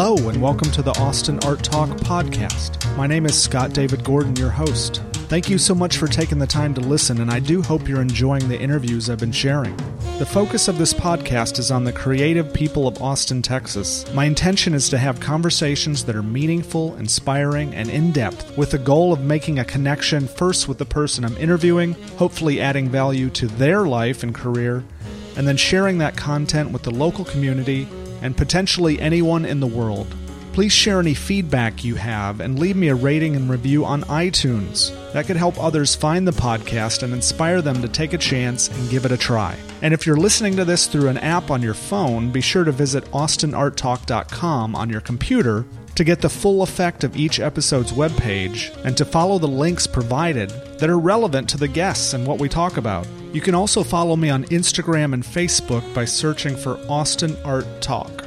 Hello, and welcome to the Austin Art Talk podcast. My name is Scott David Gordon, your host. Thank you so much for taking the time to listen, and I do hope you're enjoying the interviews I've been sharing. The focus of this podcast is on the creative people of Austin, Texas. My intention is to have conversations that are meaningful, inspiring, and in depth, with the goal of making a connection first with the person I'm interviewing, hopefully adding value to their life and career, and then sharing that content with the local community and potentially anyone in the world. Please share any feedback you have and leave me a rating and review on iTunes. That could help others find the podcast and inspire them to take a chance and give it a try. And if you're listening to this through an app on your phone, be sure to visit austinarttalk.com on your computer to get the full effect of each episode's webpage and to follow the links provided that are relevant to the guests and what we talk about. You can also follow me on Instagram and Facebook by searching for Austin Art Talk.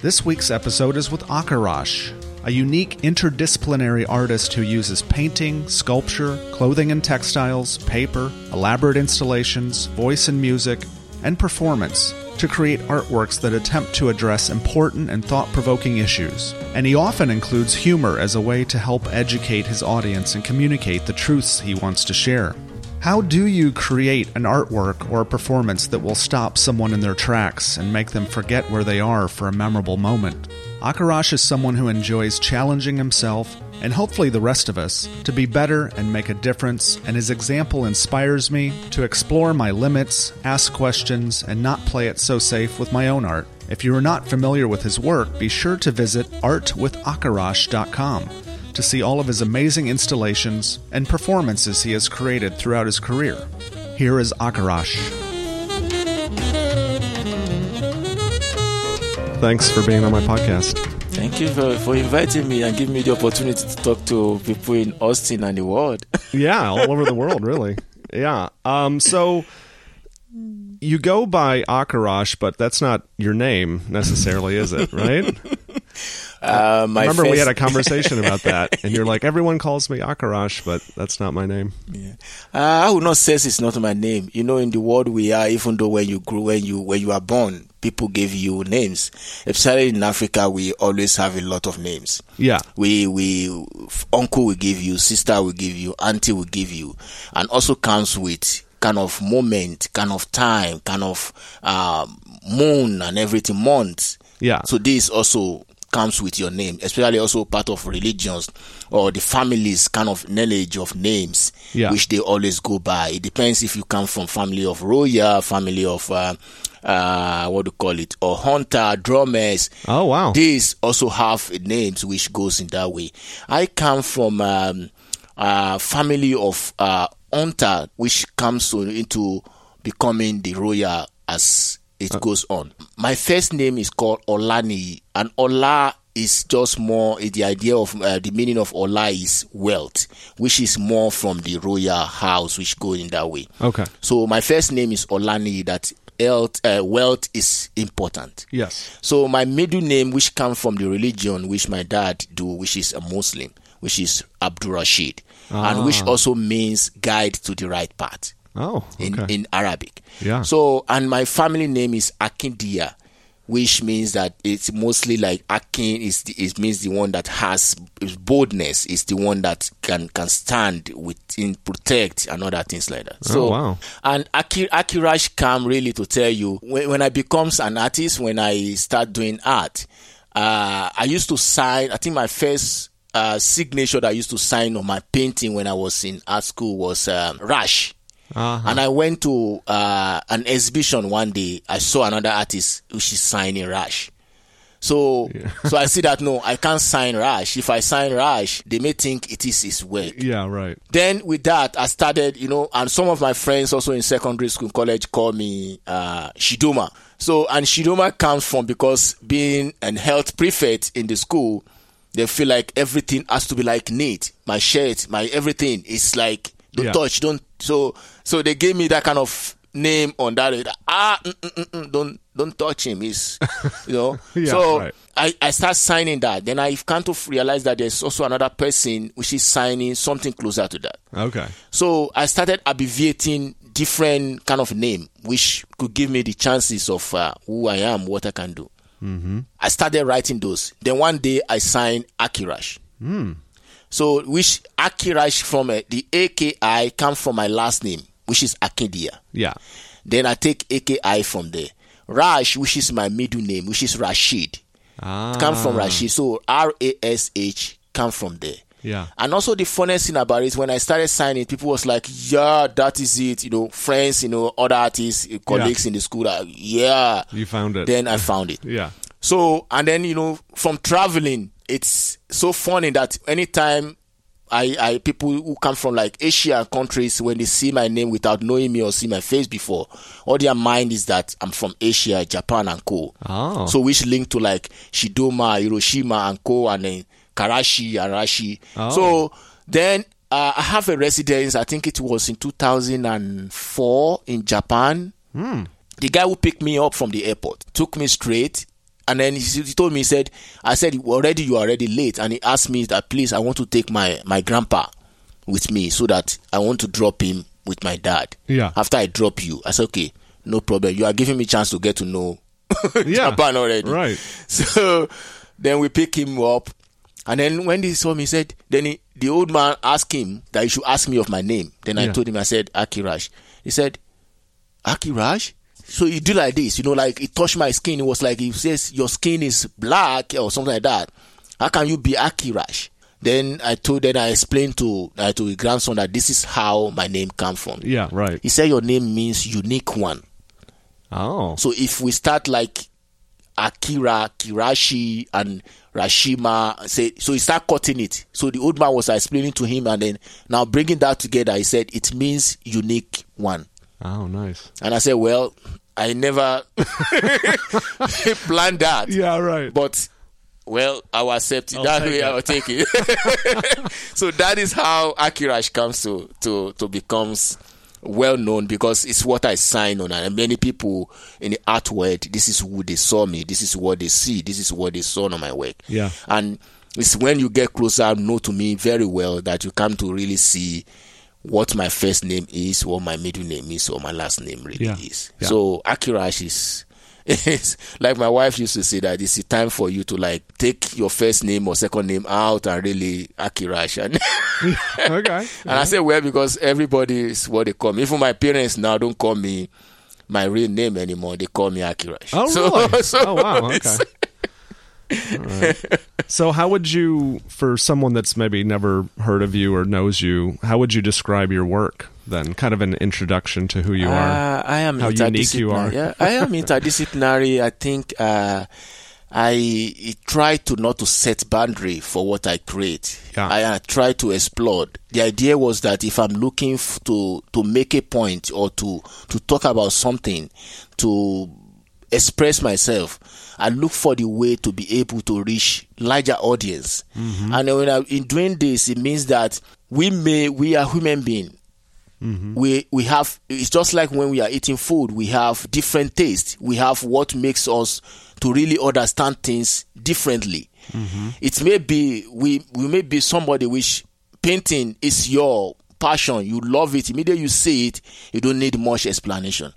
This week's episode is with Akirash, a unique interdisciplinary artist who uses painting, sculpture, clothing and textiles, paper, elaborate installations, voice and music, and performance to create artworks that attempt to address important and thought provoking issues. And he often includes humor as a way to help educate his audience and communicate the truths he wants to share. How do you create an artwork or a performance that will stop someone in their tracks and make them forget where they are for a memorable moment? Akirash is someone who enjoys challenging himself and hopefully the rest of us to be better and make a difference, and his example inspires me to explore my limits, ask questions, and not play it so safe with my own art. If you are not familiar with his work, be sure to visit artwithakirash.com to see all of his amazing installations and performances he has created throughout his career. Here is Akirash. Thanks for being on my podcast. Thank you for, for inviting me and giving me the opportunity to talk to people in Austin and the world. yeah, all over the world, really. Yeah. Um, so you go by Akirash, but that's not your name necessarily, is it? Right? Uh, my remember we had a conversation about that, and you're like, everyone calls me Akirash, but that's not my name. Yeah. Uh, I would not say it's not my name. You know, in the world we are, even though when you grew, when you when you are born, people give you names. Especially in Africa, we always have a lot of names. Yeah. We we uncle will give you, sister will give you, auntie will give you, and also comes with kind of moment, kind of time, kind of uh, moon and everything, months. Yeah. So this also comes with your name, especially also part of religions or the families kind of knowledge of names, yeah. which they always go by. It depends if you come from family of royal, family of uh, uh, what do you call it, or hunter, drummers. Oh wow! These also have names which goes in that way. I come from um, a family of uh, hunter, which comes into becoming the royal as it uh, goes on. My first name is called Olani, and Ola is just more the idea of uh, the meaning of Ola is wealth, which is more from the royal house, which go in that way. Okay. So my first name is Olani. That health, uh, wealth is important. Yes. So my middle name, which comes from the religion which my dad do, which is a Muslim, which is Abdul Rashid, ah. and which also means guide to the right path. Oh, okay. in in Arabic. Yeah. So, and my family name is Akindia, which means that it's mostly like Akin is the, it means the one that has boldness, is the one that can can stand within protect and other things like that. So, oh, wow. and Aki, Akirash come really to tell you when, when I becomes an artist, when I start doing art, uh, I used to sign. I think my first uh, signature that I used to sign on my painting when I was in art school was um, Rash. Uh-huh. And I went to uh, an exhibition one day. I saw another artist who she's signing Rash. So, Yeah. so I see that no, I can't sign Rash. If I sign Rash, they may think it is his work. Yeah, right. Then with that, I started, you know, and some of my friends also in secondary school, college, call me uh, Shidoma. So, and Shidoma comes from because being an health prefect in the school, they feel like everything has to be like neat. My shirt, my everything is like don't Yeah. touch, don't. So, so they gave me that kind of name on that. Ah, mm, mm, mm, mm, don't don't touch him. He's, you know. Yeah, so right. I I start signing that. Then I kind of realize that there's also another person which is signing something closer to that. Okay. So I started abbreviating different kind of name, which could give me the chances of uh, who I am, what I can do. Mm-hmm. I started writing those. Then one day I signed Akirash. So which Akirash from uh, the AKI come from my last name, which is Akindia. Yeah. Then I take AKI from there. Rash, which is my middle name, which is Rashid, Ah. come from Rashid. So R A S H come from there. Yeah. And also the funniest thing about it, when I started signing, people was like, "Yeah, that is it." You know, friends, you know, other artists, uh, colleagues in the school, are, yeah. You found it. Then I found it. yeah. So, and then you know, from traveling, it's so funny that anytime I, I people who come from like Asia countries, when they see my name without knowing me or see my face before, all their mind is that I'm from Asia, Japan, and co. Oh. So which link to like Shidoma, Hiroshima, and co, and then Karachi, Arashi. Oh. So then uh, I have a residence. I think it was in 2004 in Japan. The guy who picked me up from the airport took me straight. And then he, he told me, he said, I said, already you are already late. And he asked me that, please, I want to take my, my grandpa with me so that I want to drop him with my dad. Yeah. After I drop you, I said, okay, no problem. You are giving me chance to get to know Yeah. Japan already. Right. So then we pick him up. And then when he saw me, he said, then he, the old man asked him that he should ask me of my name. Then I Yeah. told him, I said, Akirash. He said, Akirash? So he do like this, you know, like he touched my skin. It was like he says your skin is black or something like that. How can you be Akirash? Then I told, then I explained to uh, to his grandson that this is how my name come from. Yeah. Right. He said your name means unique one. Oh. So if we start like Akira, Kirashi, and Rashima, say so he start cutting it. So the old man was explaining to him, and then now bringing that together, he said it means unique one. Oh, nice. And I said, well, I never planned that, Yeah. Right. but well, I will accept it. I'll that way. I will take it. so that is how Akirash comes to to to becomes well known because it's what I sign on, and many people in the art world, this is who they saw me, this is what they see, this is what they saw on my work. Yeah. and it's when you get closer, know to me very well that you come to really see what my first name is, what my middle name is, or my last name really Yeah. is. Yeah. So Akirash is. It's like my wife used to say that it's time for you to like take your first name or second name out and really Akirash and okay. and I say well because everybody is what they call me. Even my parents now don't call me my real name anymore. They call me Akirash. Oh, So- really? so oh, wow. Okay. So, how would you, for someone that's maybe never heard of you or knows you, how would you describe your work then? Kind of an introduction to who you are. Uh, I am How unique you are. Yeah, I am interdisciplinary. I think uh, I try to not to set boundary for what I create. Yeah. I uh, try to explore. The idea was that if I'm looking f- to to make a point or to to talk about something, to express myself, I look for the way to be able to reach larger audience. Mm-hmm. And when I, in doing this, it means that we may we are human beings mm-hmm. we we have it's just like when we are eating food we have different taste. We have what makes us to really understand things differently. Mm-hmm. It may be we we may be somebody which painting is your passion. You love it. Immediately you see it you don't need much explanation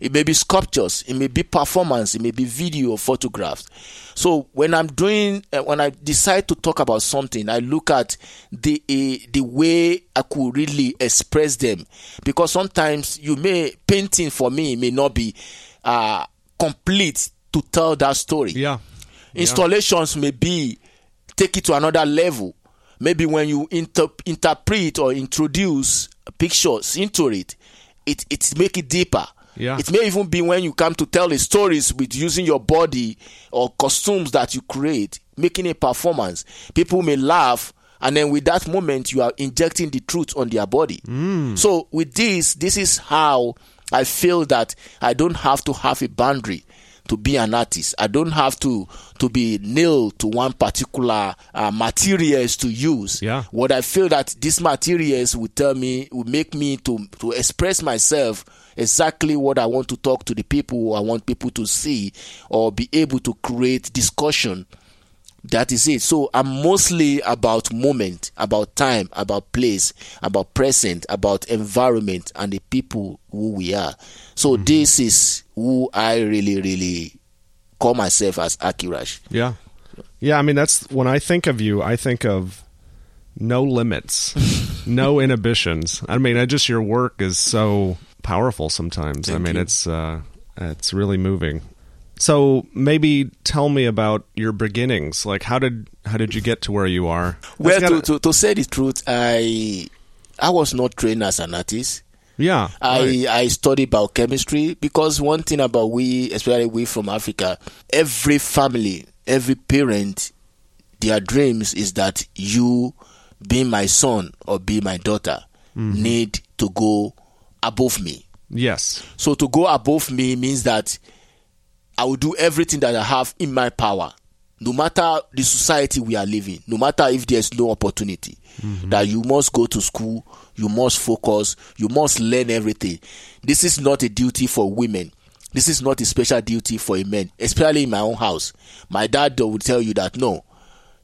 it may be sculptures it may be performance it may be video or photographs. So when i'm doing uh, when i decide to talk about something i look at the uh, the way i could really express them. Because sometimes you may painting for me may not be uh complete to tell that story. Yeah. installations may be take it to another level. Maybe when you inter- interpret or introduce pictures into it it it make it deeper Yeah. it may even be when you come to tell the stories with using your body or costumes that you create making a performance. People may laugh and then with that moment you are injecting the truth on their body. Mm. So with this this is how i feel that i don't have to have a boundary to be an artist. I don't have to to be nailed to one particular uh, materials to use. Yeah. What I feel that these materials will tell me will make me to to express myself exactly what I want to talk to the people I want people to see or be able to create discussion that is it. So I'm mostly about moment, about time, about place, about present, about environment and the people who we are. So this is who I really, really call myself as Akirash. Yeah. Yeah, I mean that's when I think of you, I think of no limits, no inhibitions. I mean, I just your work is so powerful sometimes. Thank I mean, you. it's uh it's really moving. So maybe tell me about your beginnings. Like how did how did you get to where you are? Well, That's to, gotta- to, to say the truth, I I was not trained as an artist. Yeah, I, right. I studied biochemistry because one thing about we, especially we from Africa, every family, every parent, their dreams is that you, being my son or be my daughter, Mm-hmm. need to go above me. yes, So to go above me means that I will do everything that I have in my power, no matter the society we are living, no matter if there's no opportunity. That you must go to school, you must focus, you must learn everything. This is not a duty for women. This is not a special duty for a man, especially in my own house. My dad will tell you that no,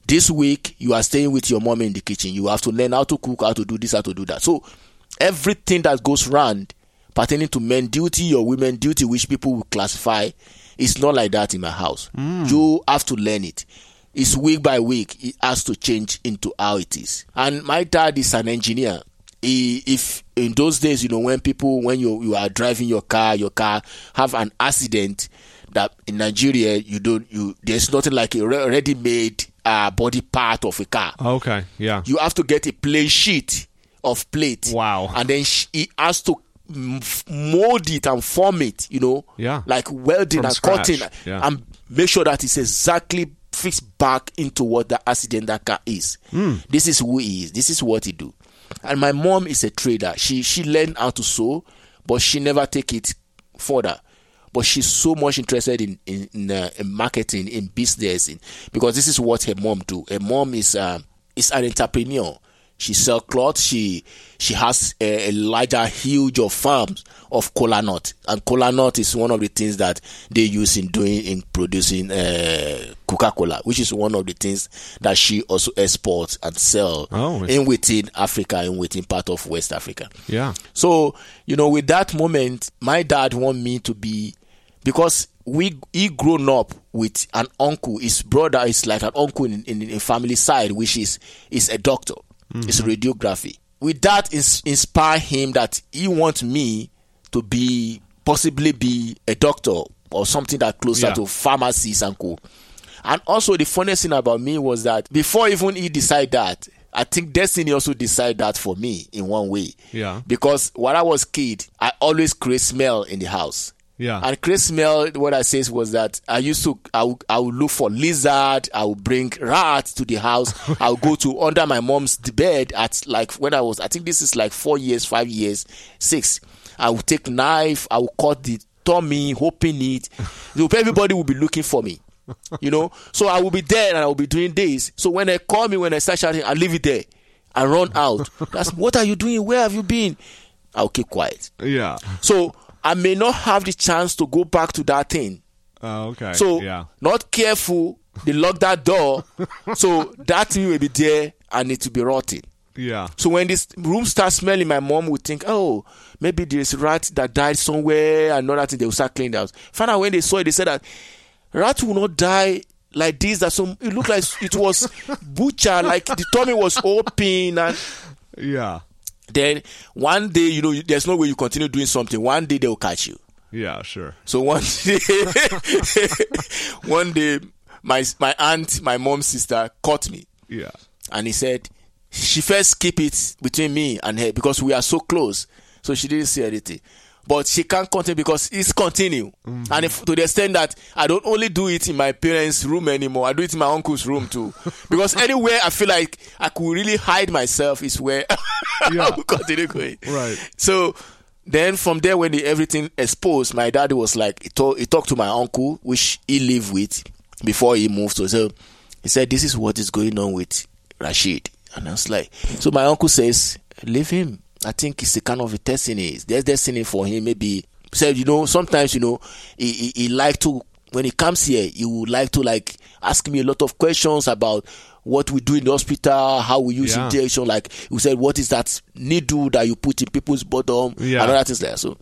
this week you are staying with your mom in the kitchen. You have to learn how to cook, how to do this, how to do that. So everything that goes round pertaining to men duty or women duty, which people will classify, is not like that in my house. Mm. You have to learn it. It's week by week. It has to change into how it is. And my dad is an engineer. If in those days, you know, when people, when you you are driving your car, your car have an accident, that in Nigeria you don't you there's nothing like a ready-made uh, body part of a car. okay, yeah, You have to get a plain sheet of plate. Wow. And then sh- he has to mm, mold it and form it. You know. Yeah. Like welding From and scratch, cutting yeah. and make sure that it's exactly fixed back into what the accident that car is. Hmm. This is who he is. This is what he do. And my mom is a trader. She she learned how to sew, but she never take it further. But she's so much interested in in, in, uh, in marketing, in business, in, because this is what her mom do. Her mom is uh, is an entrepreneur. She sell cloth. She she has a, a larger huge of farms of cola nut, and cola nut is one of the things that they use in doing in producing uh, Coca Cola, which is one of the things that she also exports and sell Oh. in within Africa, in within part of West Africa. yeah, So, you know, with that moment, my dad want me to be because we he grown up with an uncle. His brother is like an uncle in, in, in family side, which is is a doctor. It's mm-hmm. radiography. With that, is inspire him that he wants me to be possibly be a doctor or something that closer Yeah. to pharmacies and co. And also the funniest thing about me was that before even he decide that, I think destiny also decide that for me in one way. Yeah. Because when I was kid, I always create smell in the house. Yeah. And create smell, what I says was that I used to, I would, I would look for lizard, I would bring rats to the house, I would go to under my mom's bed at like when I was, I think this is like four years, five years, six. I would take knife, I would cut the tummy, open it. So everybody would be looking for me. You know, so I will be there and I will be doing this. So when they call me, when I start shouting, I leave it there. I run out. That's what are you doing? Where have you been? I'll keep quiet. yeah. So I may not have the chance to go back to that thing. Oh, okay. So yeah, not careful, they lock that door. so that thing will be there and it will be rotting. yeah, So when this room starts smelling, my mom would think, oh, maybe there's a rat that died somewhere and all that thing. They will start cleaning the house. Find out when they saw it, they said that rat will not die like this. That some it looked like it was butcher, like the tummy was open and yeah, then one day, you know, there's no way you continue doing something. One day they will catch you. yeah. Sure. So one day, one day, my my aunt, my mom's sister, caught me, Yeah, and he said she first keep it between me and her because we are so close. So she didn't say anything. But she can't continue because it's continue. Mm. And if, to the extent that I don't only do it in my parents' room anymore, I do it in my uncle's room too. Because anywhere I feel like I could really hide myself is where Yeah. I will continue going. Right. So then from there, when the, everything exposed, my dad was like, he, told, he talked to my uncle, which he lived with before he moved. So, so he said, this is what is going on with Rashid. And I was like, so my uncle says, leave him. I think it's a kind of a destiny. There's destiny for him. Maybe said, you know, sometimes, you know, he, he, he like to, when he comes here, he would like to like ask me a lot of questions about what we do in the hospital, how we use Yeah. injection. Like he said, what is that needle that you put in people's bottom Yeah. and other things like that. So,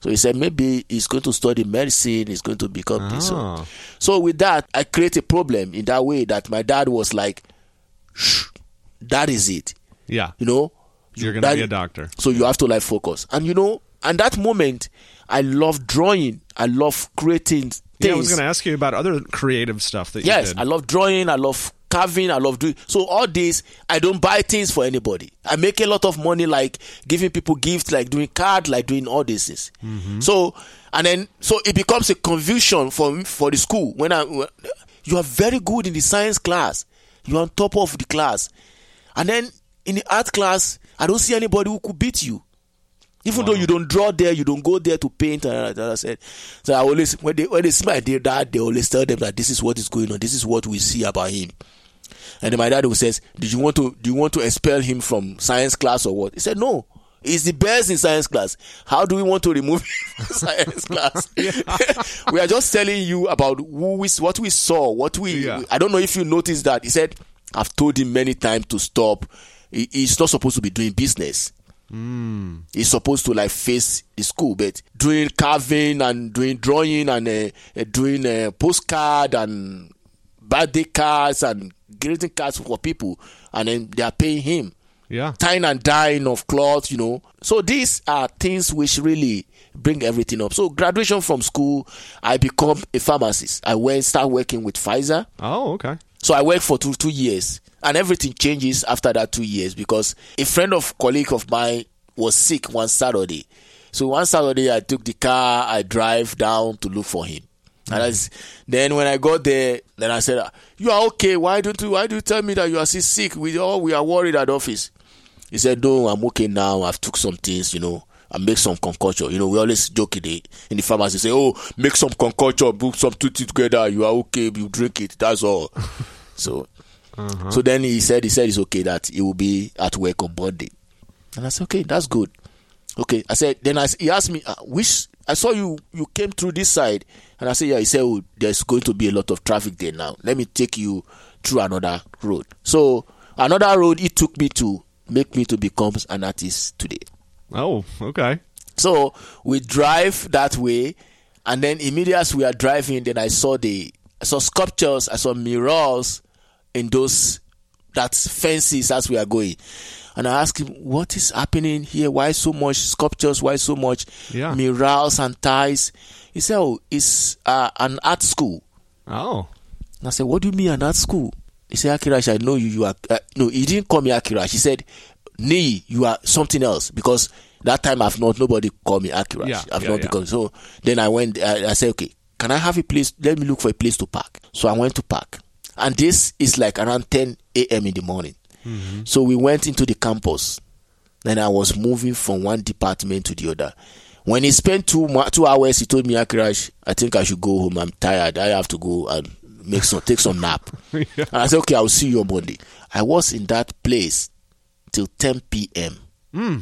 So he said maybe he's going to study medicine, he's going to become this. So, Oh. so with that, I create a problem in that way that my dad was like, Shh, that is it. Yeah. You know? You're going to be a doctor. So you have to like focus. And you know, and that moment, I love drawing. I love creating things. Yeah, I was going to ask you about other creative stuff that you Yes. I love drawing. I love carving. I love doing. So all this, I don't buy things for anybody. I make a lot of money, like giving people gifts, like doing card, like doing all these things. Mm-hmm. So and then so it becomes a confusion for for the school when I when- you are very good in the science class, you are on top of the class, and then in the art class, I don't see anybody who could beat you. Even though you don't draw there, you don't go there to paint. And I said, so I always when they when they see my dad, they always tell them that this is what is going on. This is what we see about him. And then my dad will says, "Did you want to do you want to expel him from science class or what?" He said, "No." He's the best in science class. How do we want to remove him from science class? we are just telling you about who we, what we saw, what we. Yeah. I don't know if you noticed that. He said, "I've told him many times to stop. He, he's not supposed to be doing business." he's supposed to like face the school, but doing carving and doing drawing and uh, uh, doing uh, postcard and birthday cards and greeting cards for people, and then they are paying him yeah. tying and dyeing of cloth, you know. So these are things which really bring everything up. So graduation from school, I become a pharmacist. I went start working with Pfizer. Oh, okay. So I worked for two two years, and everything changes after that two years because a friend of colleague of mine was sick one Saturday. So one Saturday I took the car, I drive down to look for him. And mm. I s then when I got there, then I said, "You are okay? Why don't you? Why do you tell me that you are still sick? We all we are worried at office." He said, "No, I'm okay now. I've took some things, you know." I make some concoction. You know, we always joke in the in the pharmacy say, "Oh, make some concoction, book some two together. You are okay. You drink it. That's all." so, so then he said, he said it's okay that he will be at work on Monday, and I said, "Okay, that's good." Okay, I said. Then I, he asked me, uh, "Which I saw you you came through this side," and I said, "Yeah." He said, oh, "There's going to be a lot of traffic there now. Let me take you through another road." So another road he took me to make me to become an artist today. Oh, okay. So we drive that way, and then immediately as we are driving, then I saw the I saw sculptures, I saw murals in those that fences as we are going. And I asked him, what is happening here? Why so much sculptures? Why so much Yeah. murals and ties? He said, oh, it's uh, an art school. Oh, And I said, What do you mean an art school? He said, Akirash, I know you. You are uh, no. He didn't call me Akirash. He said, Nee, you are something else because that time I've not nobody called me Akirash. Yeah, I've yeah, not yeah. because so. Then I went. I, I said, Okay, can I have a place? Let me look for a place to park. So I went to park, and this is like around 10 a.m. in the morning. Mm-hmm. So we went into the campus. Then I was moving from one department to the other. When he spent two two hours, he told me, Akirash, I think I should go home. I'm tired. I have to go and make some take some nap. Yeah. And I said, okay, I'll see you on Monday. I was in that place till 10 p.m. Hmm.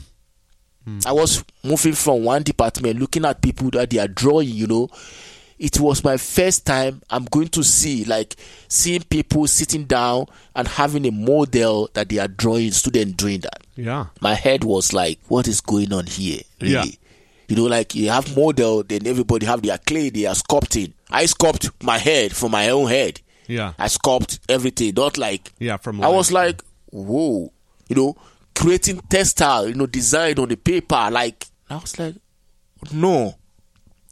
I was moving from one department, looking at people that they are drawing, you know. It was my first time I'm going to see, like, seeing people sitting down and having a model that they are drawing, student doing that yeah. my head was like, what is going on here? Really? Yeah. You know, like you have model, then everybody have their clay, they are sculpting. I sculpt my head from my own head. Yeah. I sculpt everything, not like Yeah, from I was like, whoa, you know, creating textile, you know, design on the paper. Like I was like, no,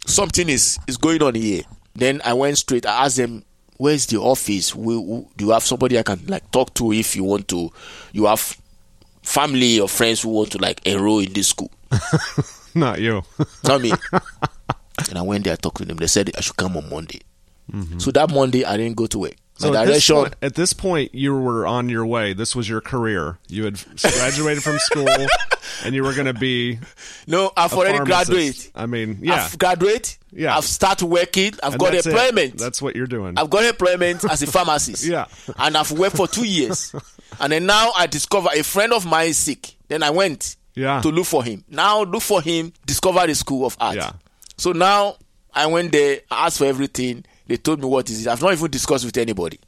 something is is going on here. Then I went straight. I asked them, "Where's the office? We, we- do you have somebody I can like talk to if you want to? You have family or friends who want to like enroll in this school? Not you. Not me." and I went there, I talked to them. They said I should come on Monday. Mm-hmm. So that Monday, I didn't go to work. So at this, point, at this point, you were on your way. This was your career. You had graduated from school, and you were going to be no, I've already graduated. I mean, yeah. I've graduated. Yeah. I've started working. I've And got that's it. employment. That's what you're doing. I've got employment as a pharmacist. Yeah. And I've worked for two years. And then now I discover a friend of mine is sick. Then I went Yeah. to look for him. Now look for him, discover the school of art. Yeah. So now I went there, I asked for everything. They told me what is it. I've not even discussed with anybody.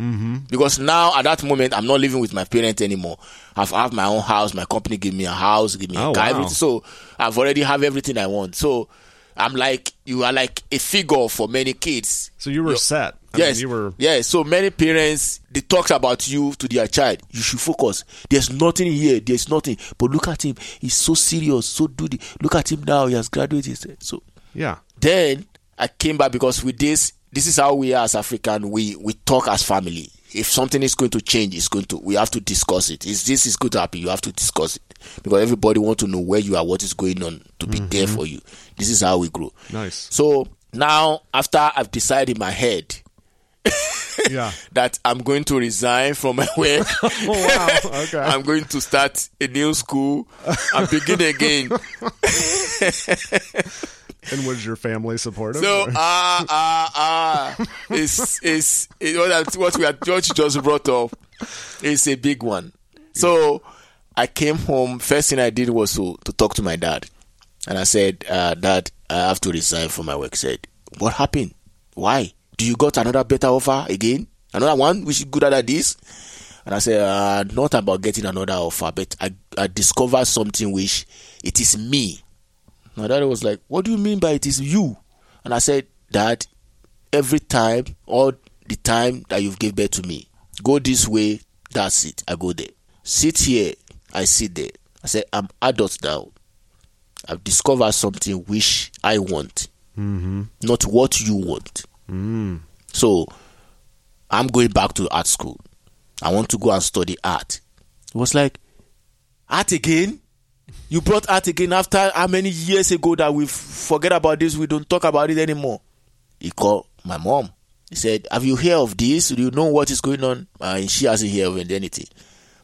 Mm-hmm. Because now at that moment I'm not living with my parents anymore. I've have my own house. My company give me a house, give me Oh, a car, wow. everything. So I've already have everything I want. So I'm like you are like a figure for many kids. So you were You're- set. I yes, mean, you were. yeah. So many parents they talk about you to their child. You should focus. There's nothing here. There's nothing. But look at him. He's so serious. So do the. Look at him now. He has graduated. So Yeah. then I came back because with this, this is how we are as African. We we talk as family. If something is going to change, it's going to. We have to discuss it. Is this is going to happen? You have to discuss it because everybody want to know where you are, what is going on, to be mm-hmm. there for you. This is how we grow. Nice. So now, after I've decided in my head Yeah. that I'm going to resign from my work. Oh, wow. Okay. I'm going to start a new school and begin again. and was your family supportive? So ah ah ah, it's it's it, what, what we are what you just brought up is a big one. So I came home. First thing I did was to to talk to my dad, and I said, uh, "Dad, I have to resign from my work." He said, "What happened? Why? Do you got another better offer again? Another one which is good at this?" And I said, uh, "Not about getting another offer, but I I discovered something which it is me." My dad was like, What do you mean by it is you? And I said, Dad, every time, all the time that you've given birth to me, go this way, that's it. I go there. Sit here, I sit there. I said, I'm adult now. I've discovered something which I want, mm-hmm. not what you want. Mm. So I'm going back to art school. I want to go and study art. It was like, art again? You brought art again after how many years ago that we forget about this? We don't talk about it anymore. He called my mom. He said, Have you heard of this? Do you know what is going on? And she hasn't heard of anything.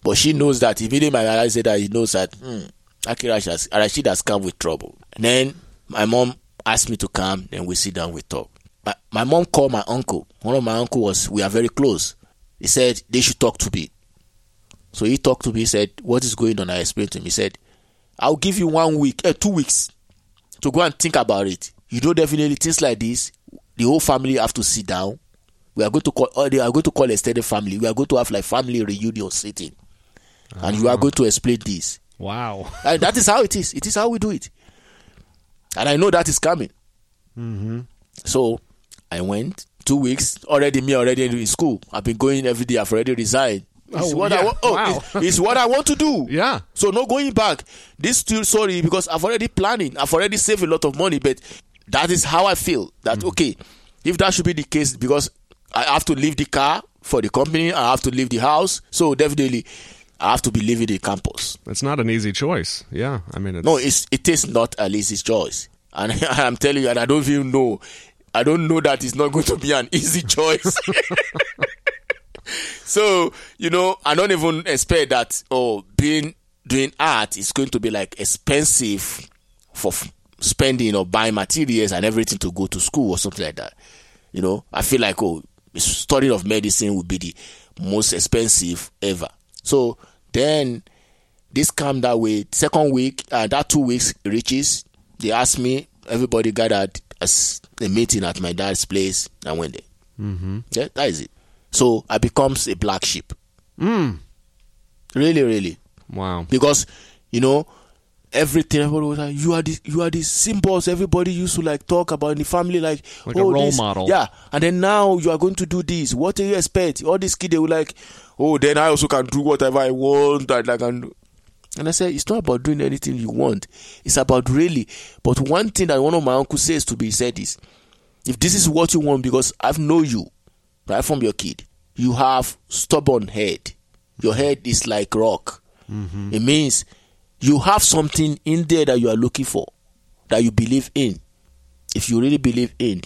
But she knows that immediately my dad said that he knows that hmm, Akira has has come with trouble. And then my mom asked me to come, then we sit down, we talk. My, my mom called my uncle. One of my uncle was we are very close. He said they should talk to me. So he talked to me, he said, What is going on? I explained to him. He said, I'll give you one week, uh, two weeks to go and think about it. You know, definitely things like this, the whole family have to sit down. We are going to call, or they are going to call extended family. We are going to have like family reunion sitting. And you are going to explain this. wow. And that is how it is. It is how we do it. And I know that is coming. So I went two weeks already. Me already in school. I've been going every day. I've already resigned. It's Oh, what I want. Oh, Wow. it's, it's what I want to do. Yeah. So no going back. This still sorry because I've already planning. I've already saved a lot of money. But that is how I feel. That Mm. okay, if that should be the case, because I have to leave the car for the company. I have to leave the house. So definitely, I have to be leaving the campus. It's not an easy choice. Yeah. I mean, it's, No, it's it is not a easy choice, and I'm telling you, and I don't even know. I don't know that it's not going to be an easy choice. so you know, I don't even expect that. Oh, being doing art is going to be like expensive for f- spending or buying materials and everything to go to school or something like that. You know, I feel like oh, studying of medicine would be the most expensive ever. So then this come that way. Second week, uh, that two weeks reaches. They asked me. Everybody gathered as a meeting at my dad's place. I went there. Mm-hmm. Yeah, that is it. So I becomes a black sheep. Mm. Really, really, Wow. because you know everything. Everybody was like, "You are the you are the symbols." Everybody used to like talk about in the family, like, Like a oh, role this- model. Yeah, and then now you are going to do this. What do you expect? All these kids they were like, "Oh, then I also can do whatever I want." And I can do. And I said, it's not about doing anything you want. It's about really. But one thing that one of my uncles says to me said is, if this is what you want, because I've know you right from your kid, you have stubborn head. Your head is like rock. Mm-hmm. It means you have something in there that you are looking for, that you believe in. If you really believe in,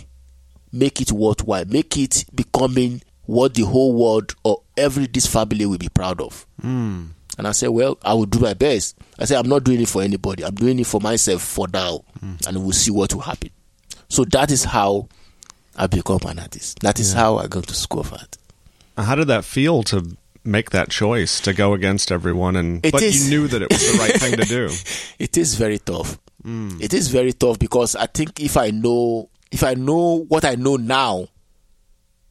make it worthwhile. Make it becoming what the whole world or every this family will be proud of. Mm. And I said, Well, I will do my best. I said, I'm not doing it for anybody. I'm doing it for myself for now. Mm. And we'll see what will happen. So that is how I become an artist. That is how I got to school of art. How did that feel to make that choice to go against everyone and It but is- you knew that it was the right thing to do. It is very tough. It is very tough because I think if I know if I know what I know now,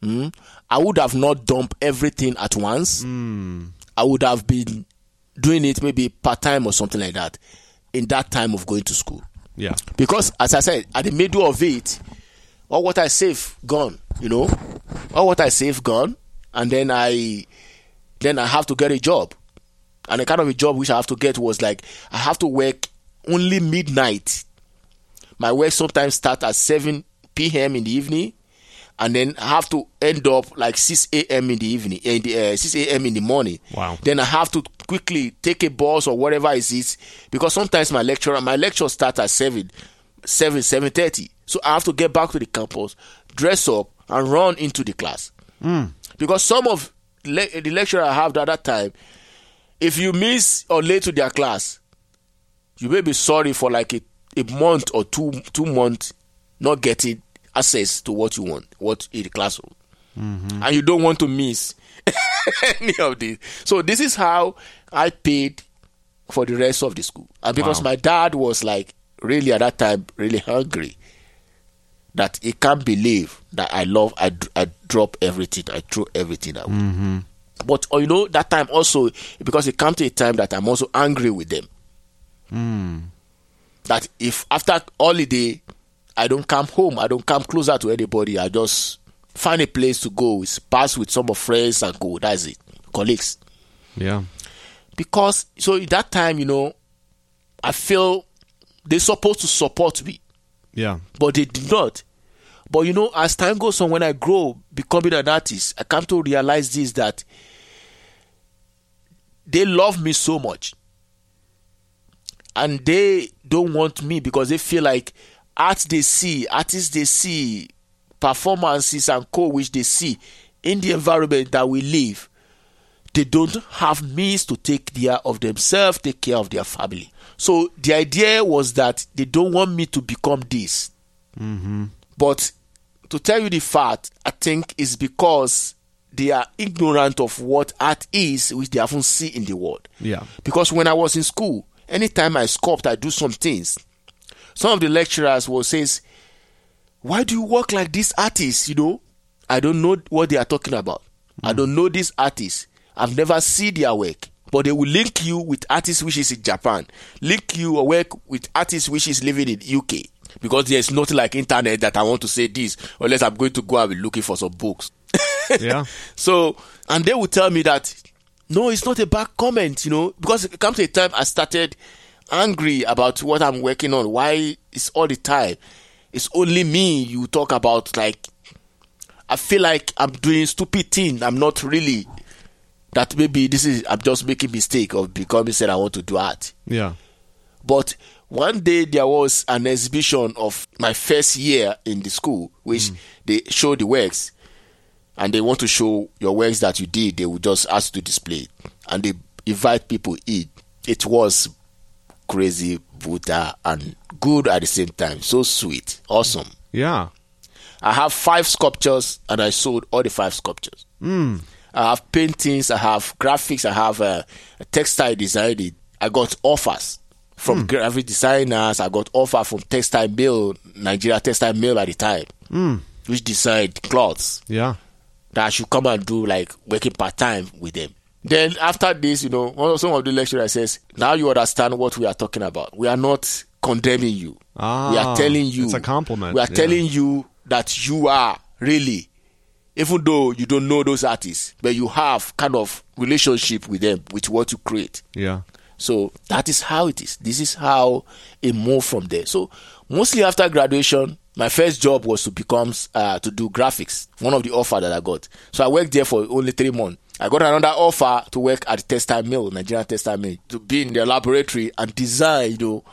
mm, I would have not dumped everything at once. I would have been doing it maybe part time or something like that in that time of going to school. Yeah. Because as I said, at the middle of it, all what I save gone, you know, all what I save gone, and then I, then I have to get a job, and the kind of a job which I have to get was like I have to work only midnight. My work sometimes start at seven p.m. in the evening, and then I have to end up like six a.m. in the evening, in the uh, six a.m. in the morning. Wow. Then I have to quickly take a bus or whatever it is because sometimes my lecturer, my lecture start at seven, seven, seven thirty. So I have to get back to the campus, dress up, and run into the class. Hmm. Because some of le- the lecturer I have at that time, if you miss or late to their class, you may be sorry for like a, a month or two two months not getting access to what you want, what in the classroom, mm-hmm. and you don't want to miss any of this. So this is how I paid for the rest of the school, and because Wow. my dad was like really at that time really hungry, that he can't believe that I love I, I drop everything, I throw everything away. Mm-hmm. But oh, you know that time also because it came to a time that I'm also angry with them. Mm. That if after holiday I don't come home, I don't come closer to anybody, I just find a place to go, pass with some of friends and go. That's it, colleagues. Yeah. Because so at that time, you know, I feel they're supposed to support me Yeah. but they did not. But you know, as time goes on, when I grow, becoming an artist, I come to realize this that they love me so much. And they don't want me because they feel like art they see, artists they see, performances and co which they see in the environment that we live, they don't have means to take care of themselves, take care of their family. So the idea was that they don't want me to become this. Mm-hmm. But to tell you the fact, I think is because they are ignorant of what art is, which they haven't seen in the world. Yeah. Because when I was in school, anytime I sculpt, I do some things. Some of the lecturers will say, "Why do you work like this artist?" You know, I don't know what they are talking about. I mm. don't know these artists. I've never seen their work. But they will link you with artists which is in Japan, link you or work with artists which is living in UK. Because there's nothing like internet that I want to say this, unless I'm going to go and be looking for some books. Yeah. So, and they will tell me that, no, it's not a bad comment, you know, because it comes to a time I started angry about what I'm working on. Why it's all the time? It's only me you talk about. Like, I feel like I'm doing stupid thing. I'm not really. That maybe this is I'm just making mistake of becoming said I want to do art. Yeah. But one day there was an exhibition of my first year in the school, which mm. they show the works, and they want to show your works that you did. They will just ask to display, it. and they invite people in. It was crazy, brutal, and good at the same time. So sweet, awesome. Yeah. I have five sculptures, and I sold all the five sculptures. Mm. I have paintings, I have graphics, I have uh, a textile design. I got offers from graphic designers. I got offer from Textile Mill, Nigeria Textile Mill at the time, which designed clothes Yeah. that I should come and do like working part time with them. Then after this, you know, one of some of the lecturers says, "Now you understand what we are talking about. We are not condemning you. we Ah, are telling you. it's a compliment, We are yeah. telling you that you are really, even though you don't know those artists, but you have kind of relationship with them, with what you create. Yeah. So that is how it is. This is how it moved from there. So mostly after graduation, my first job was to become uh, to do graphics. One of the offer that I got. So I worked there for only three months. I got another offer to work at textile mill, Nigerian textile mill, to be in the laboratory and design, you know,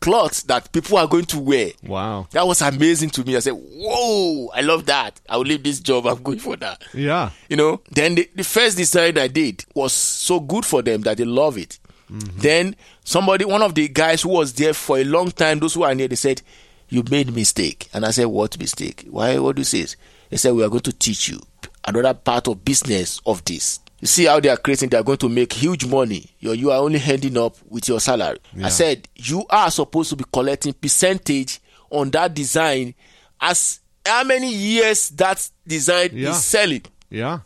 clothes that people are going to wear. Wow. That was amazing to me. I said, "Whoa, I love that. I will leave this job. I'm going for that." Yeah. you know then the, the first design i did was so good for them that they love it mm-hmm. then somebody one of the guys who was there for a long time those who are near they said you made mistake and i said what mistake why what do you say they said we are going to teach you another part of business of this you see how they are creating they are going to make huge money you you are only ending up with your salary Yeah. i said you are supposed to be collecting percentage on that design as how many years that design Yeah. is selling Yeah.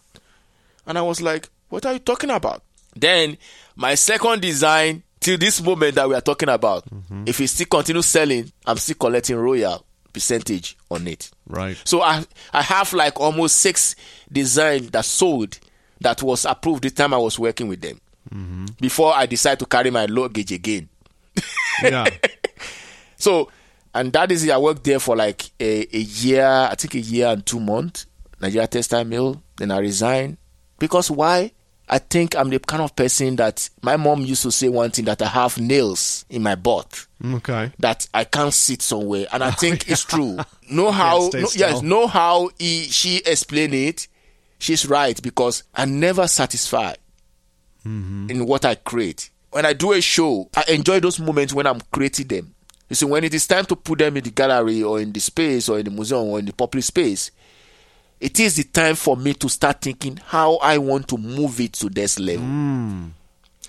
and I was like, what are you talking about? Then my second design till this moment that we are talking about. Mm-hmm. If he still continue selling, I'm still collecting royal percentage on it. Right. So I I have like almost six design that sold that was approved the time I was working with them. Before I decide to carry my luggage again. Yeah. So and that is it. I worked there for like a, a year, I think a year and two months, Nigeria Textile Mill. Then I resigned. Because why? I think I'm the kind of person that my mom used to say one thing that I have nails in my butt okay. that I can't sit somewhere, and I think it's true. Know how? no- yes, know how he, she explained it. She's right because I'm never satisfied Mm-hmm. in what I create. When I do a show, I enjoy those moments when I'm creating them. You see, when it is time to put them in the gallery or in the space or in the museum or in the public space, it is the time for me to start thinking how I want to move it to this level.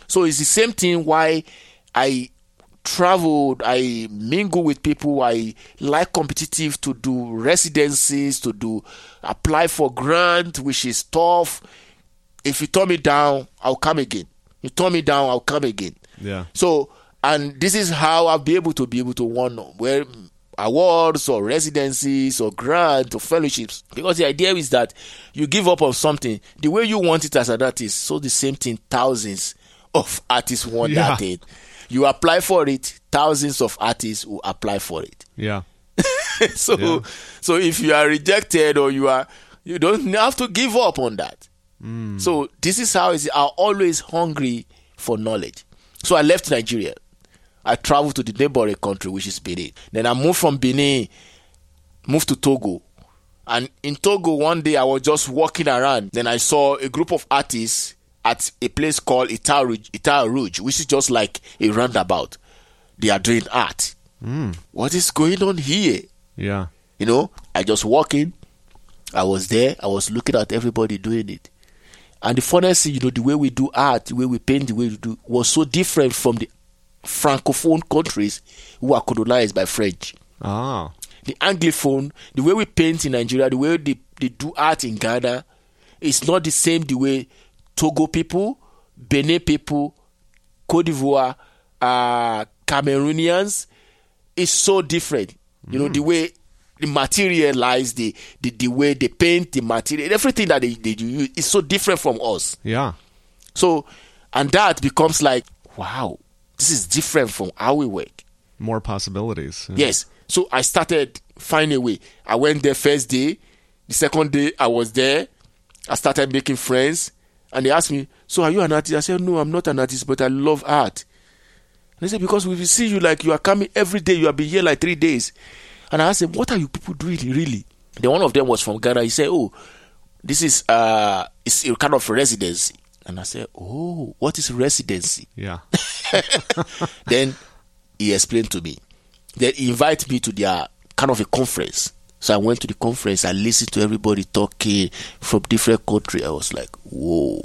So it's the same thing why I traveled, I mingle with people, I like competitive to do residencies, to do apply for grant, which is tough. If you turn me down, I'll come again. You turn me down, I'll come again. Yeah. So, and this is how I'll be able to be able to win where awards or residencies or grants or fellowships. Because the idea is that you give up on something the way you want it as an artist. So the same thing, thousands of artists want Yeah. that thing. You apply for it, thousands of artists will apply for it. Yeah. so, Yeah. so if you are rejected or you are, you don't have to give up on that. Hmm. So this is how it's, I'm always hungry for knowledge. So I left Nigeria. I traveled to the neighboring country, which is Benin. Then I moved from Benin, moved to Togo. And in Togo, one day I was just walking around. Then I saw a group of artists at a place called Étoile Rouge, Étoile Rouge which is just like a roundabout. They are doing art. What is going on here? Yeah. You know, I just walk in. I was there. I was looking at everybody doing it. And the funniest thing, you know, the way we do art, the way we paint, the way we do, was so different from the francophone countries who are colonized by French. Ah. The anglophone, the way we paint in Nigeria, the way they, they do art in Ghana, is not the same the way Togo people, Benin people, Cote d'Ivoire, uh, Cameroonians is so different. You know, the way the material lies, the, the the way they paint, the material, everything that they, they do is so different from us. Yeah. So, and that becomes like, wow, this is different from how we work. More possibilities. Yes. So I started finding a way. I went there first day. The second day I was there. I started making friends. And they asked me, So are you an artist? I said, No, I'm not an artist, but I love art. And they said, Because we see you like you are coming every day, you have been here like three days. And I asked them, What are you people doing really? Then one of them was from Ghana. He said, Oh, this is uh it's a kind of residency. And I said, Oh, what is residency? Yeah. then he explained to me. They invite me to their kind of a conference. So I went to the conference. I listened to everybody talking from different countries. I was like, whoa,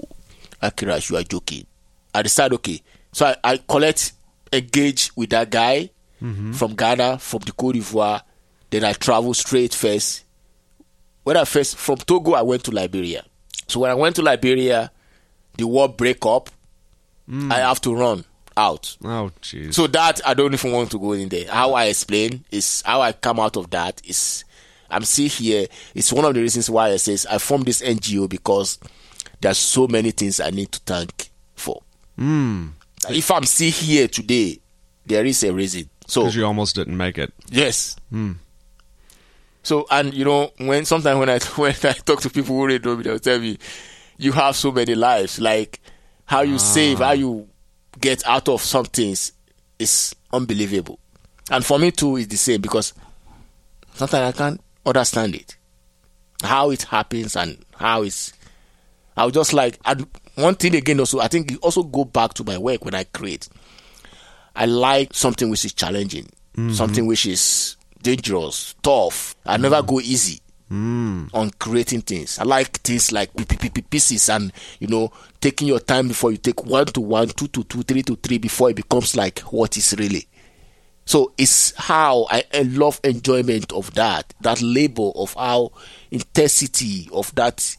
Akirash, you are joking. I decided, okay. So I, I collect, engage with that guy mm-hmm. from Ghana, from the Cote d'Ivoire. Then I travel straight first. When I first, from Togo, I went to Liberia. So when I went to Liberia, the war break up. Mm. I have to run out. Oh, jeez. So that I don't even want to go in there. How I explain is how I come out of that is I'm still here. It's one of the reasons why I says I formed this NGO because there's so many things I need to thank for. Hmm. If I'm still here today, there is a reason. So Because you almost didn't make it. yes. So and you know when sometimes when I when I talk to people who really know me, they'll tell me, "You have so many lives. Like how you save, how you get out of some things is unbelievable." And for me too, it's the same because sometimes I can't understand it, how it happens and how it's. I was just like, and one thing again also, I think it also go back to my work when I create. I like something which is challenging, mm-hmm. something which is dangerous, tough. I never mm-hmm. go easy mm. on creating things. I like things like p- p- p- p- pieces and you know taking your time before you take one to one, two to two, three to three before it becomes like what is really. So it's how I, love enjoyment of that, that labor of how intensity of that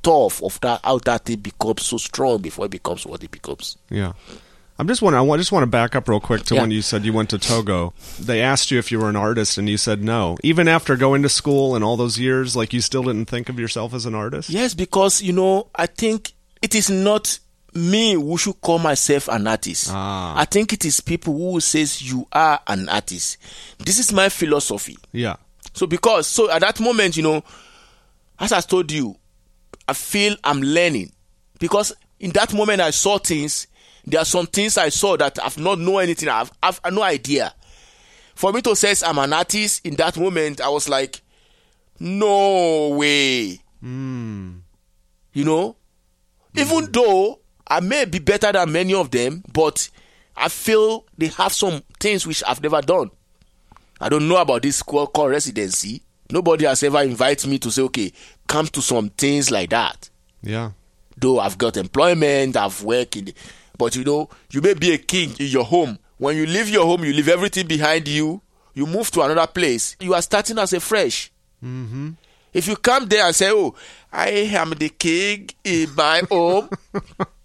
tough of that how that thing becomes so strong before it becomes what it becomes. Yeah. I'm just wondering. I just want to back up real quick to Yeah. when you said you went to Togo. They asked you if you were an artist, and you said no. Even after going to school and all those years, like you still didn't think of yourself as an artist. Yes, because you know, I think it is not me who should call myself an artist. Ah. I think it is people who says you are an artist. This is my philosophy. Yeah. So because so at that moment, you know, as I told you, I feel I'm learning because in that moment I saw things. There are some things I saw that I've not know anything. I've I've no idea. For me to say I'm an artist in that moment, I was like, no way. You know, even though I may be better than many of them, but I feel they have some things which I've never done. I don't know about this call, call residency. Nobody has ever invited me to say, okay, come to some things like that. Yeah. Though I've got employment, I've worked in, but you know, you may be a king in your home. When you leave your home, you leave everything behind you. You move to another place. You are starting as a fresh. Mm-hmm. If you come there and say, "Oh, I am the king in my home,"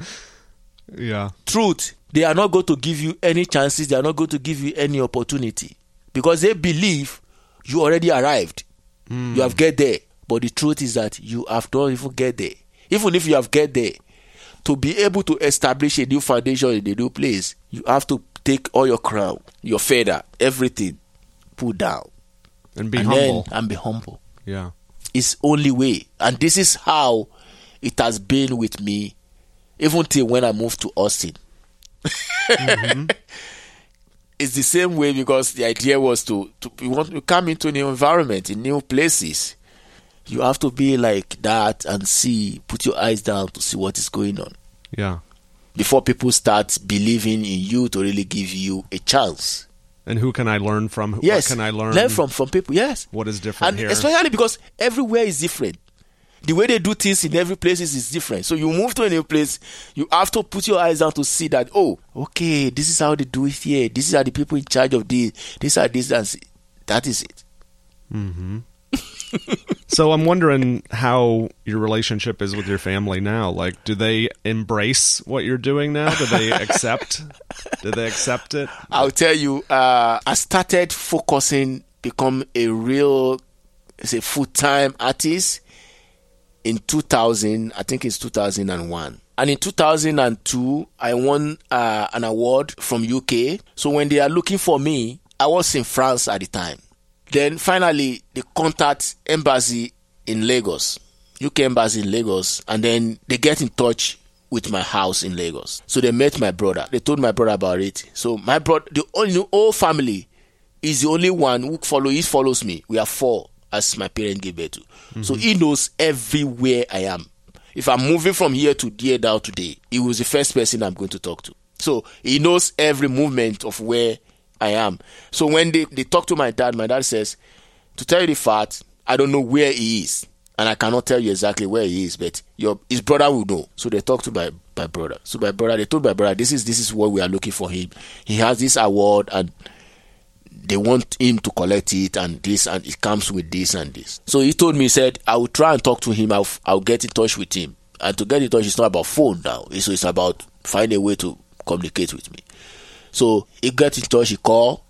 Yeah. truth, they are not going to give you any chances. They are not going to give you any opportunity because they believe you already arrived. Hmm. You have get there, but the truth is that you have not even get there. Even if you have get there, to be able to establish a new foundation in a new place, you have to take all your crown, your feather, everything, put down, And be and humble. and be humble. yeah. It's only way, and this is how it has been with me, even till when I moved to Austin. Mm-hmm. it's the same way because the idea was to to you want to come into a new environment in new places. You have to be like that and see, put your eyes down to see what is going on Yeah. before people start believing in you to really give you a chance. And who can I learn from? Yes, What can I learn? Learn from from people. Yes, What is different and here? especially because everywhere is different. The way they do things in every place is, is different. So you move to a new place, you have to put your eyes down to see that. Oh, okay, this is how they do it here. This are the people in charge of this. These are this and that is it. So I'm wondering how your relationship is with your family now. Like, do they embrace what you're doing now? Do they accept? do they accept it? I'll tell you, uh, I started focusing, become a real, say, full time artist in 2000. I think it's 2001. And in 2002, I won uh, an award from UK. So when they are looking for me, I was in France at the time. Then finally, they contact embassy in Lagos, UK embassy in Lagos, and then they get in touch with my house in Lagos. So they met my brother. They told my brother about it. So my brother, the only whole family, is the only one who follow. He follows me. We are four, as my parents gave birth to. Mm-hmm. So he knows everywhere I am. If I'm moving from here to there down today, he was the first person I'm going to talk to. So he knows every movement of where I am. So when they, they talk to my dad, my dad says, To tell you the fact, I don't know where he is. And I cannot tell you exactly where he is, but your his brother will know. So they talk to my, my brother. So my brother, they told my brother, this is this is what we are looking for him. He has this award and they want him to collect it and this and it comes with this and this. So he told me, he said, I will try and talk to him. I'll, I'll get in touch with him. And to get in touch, it's not about phone now. It's, it's about find a way to communicate with me. So he got in touch, he called,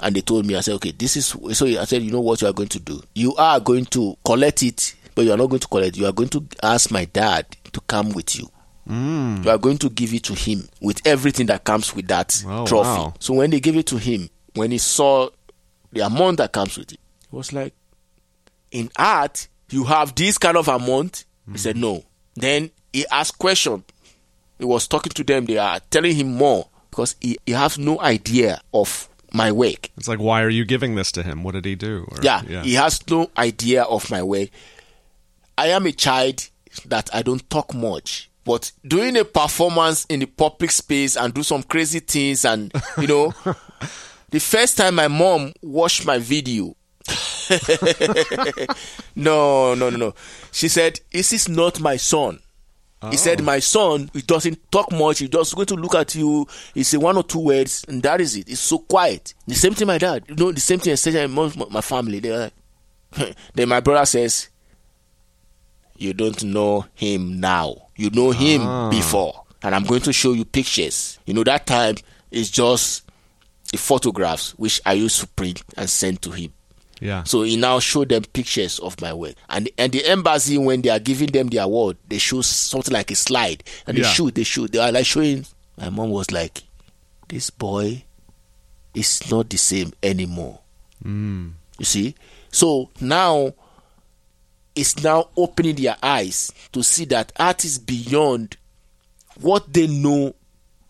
and they told me, I said, okay, this is, so I said, you know what you are going to do? You are going to collect it, but you are not going to collect. You are going to ask my dad to come with you. Mm. You are going to give it to him with everything that comes with that Oh, trophy. wow. So when they gave it to him, when he saw the amount that comes with it, he was like, in art, you have this kind of amount? He said, no. Then he asked question. He was talking to them. They are telling him more because he, he has no idea of my work. It's like, why are you giving this to him? What did he do? Or- Yeah, he has no idea of my work. I am a child that I don't talk much, but doing a performance in the public space and do some crazy things, and you know, the first time my mom watched my video. no, no, no, no. She said, "This is not my son." He said, "My son, he doesn't talk much. He just going to look at you. He say one or two words, and that is it. It's so quiet." The same thing, my dad. You know, the same thing. Especially my my family. They like, then my brother says, "You don't know him now. You know him Ah. before." and I'm going to show you pictures. You know, that time is just the photographs which I used to print and send to him. Yeah. So he now showed them pictures of my work. And and the embassy, when they are giving them the award, they show something like a slide. And they Yeah. shoot, they shoot. They are like showing. My mom was like, This boy is not the same anymore. Mm. You see? So now it's now opening their eyes to see that art is beyond what they know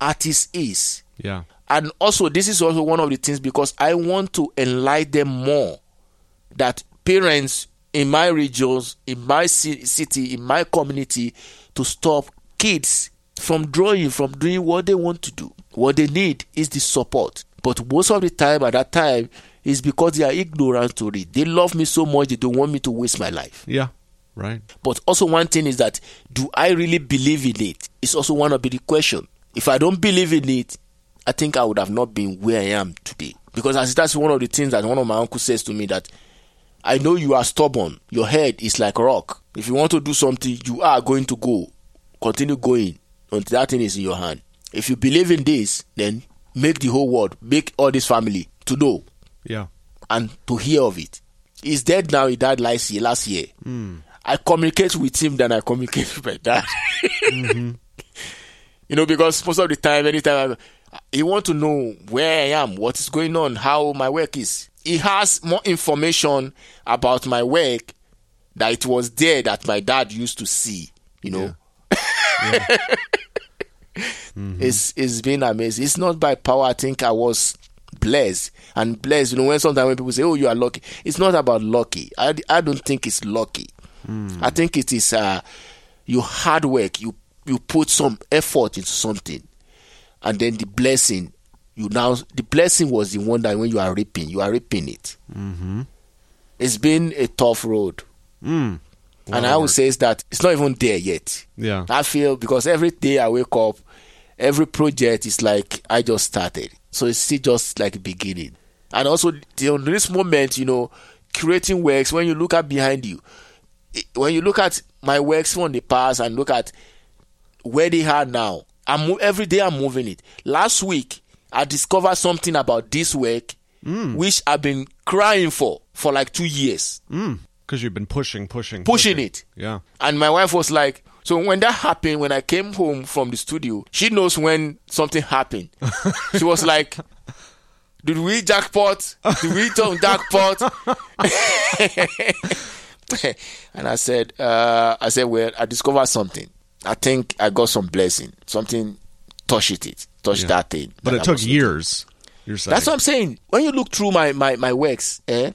artist is. Yeah. And also, this is also one of the things because I want to enlighten them more that parents in my regions, in my city, in my community, to stop kids from drawing, from doing what they want to do. What they need is the support. But most of the time, at that time, is because they are ignorant to it. They love me so much, they don't want me to waste my life. Yeah. Right. But also, one thing is that do I really believe in it? It's also one of the question. If I don't believe in it, I think I would have not been where I am today. Because as that's one of the things that one of my uncles says to me that I know you are stubborn. Your head is like rock. If you want to do something, you are going to go. Continue going until that thing is in your hand. If you believe in this, then make the whole world, make all this family to know Yeah. and to hear of it. He's dead now. He died last year. Last year, hmm. I communicate with him than I communicate with my dad. Mm-hmm. You know, because most of the time, anytime I, he want to know where I am, what is going on, how my work is. He has more information about my work that it was there that my dad used to see. You know, it's it's been amazing. It's not by power. I think I was blessed and blessed. You know, when sometimes when people say, "Oh, you are lucky," it's not about lucky. I, I don't think it's lucky. I think it is uh, your hard work. You you put some effort into something, and then the blessing. You now the blessing was the one that when you are reaping, you are reaping it. Mm-hmm. It's been a tough road, Mm. and I would say is that it's not even there yet. Yeah. I feel because every day I wake up, every project is like I just started. So it's still just like beginning. And also the- on this moment, you know, creating works, when you look at behind you, when you look at my works from the past and look at where they are now, I'm mo- every day I'm moving it. Last week I discovered something about this work which I've been crying for for like two years, Because you've been pushing, pushing, pushing it. Yeah. And my wife was like, so when that happened, when I came home from the studio, she knows when something happened. she was like, did we jackpot? Did we turn jackpot? and I said, uh, I said, well, I discovered something. I think I got some blessing. Something touched it, touched Yeah. that thing. But that it I took years. You're saying. that's what I'm saying. When you look through my my, my works, eh,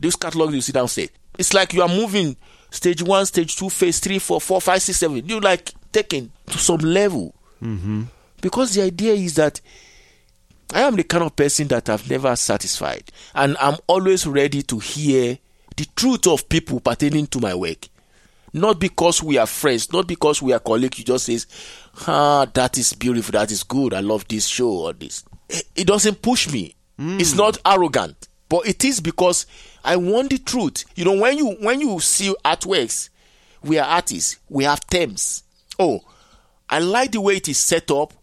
those catalogs you see downstairs, it's like you are moving stage one, stage two, phase three, four, four, five, six, seven. You like taking to some level. Mm-hmm. Because the idea is that I am the kind of person that I've never satisfied, and I'm always ready to hear the truth of people pertaining to my work. Not because we are friends, not because we are colleagues. You just says, "Ah, that is beautiful, that is good. I love this show or this." It- It doesn't push me. Hmm. It's not arrogant, but it is because I want the truth. You know, when you when you see artworks, we are artists. We have themes. Oh, I like the way it is set up.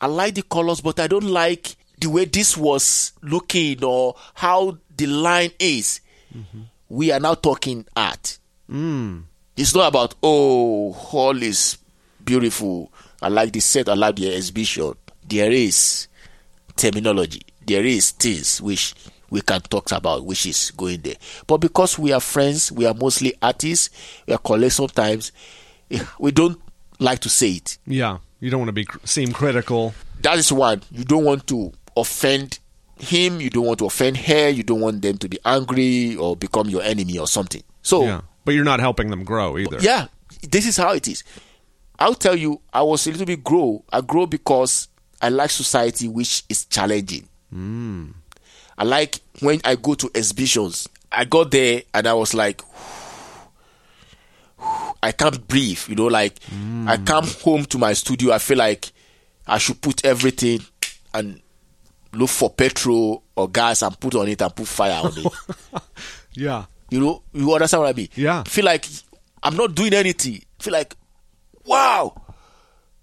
I like the colors, but I don't like the way this was looking or how the line is. Mm-hmm. We are now talking art. Hmm. It's not about oh, all is beautiful. I like the set. I like the exhibition. There is terminology. There is things which we can talk about, which is going there. But because we are friends, we are mostly artists. We are colleagues. Sometimes we don't like to say it. yeah. You don't want to be seem critical. That is one. You don't want to offend him. You don't want to offend her. You don't want them to be angry or become your enemy or something. So Yeah. But you're not helping them grow either. yeah, this is how it is. I'll tell you, I was a little bit grow. I grow because I like society which is challenging. Hmm. I like when I go to exhibitions. I got there and I was like, I can't breathe. You know, like hmm. I come home to my studio. I feel like I should put everything and look for petrol or gas and put on it and put fire on it. Yeah. You know, you understand what I mean? Yeah. Feel like I'm not doing anything. Feel like, wow,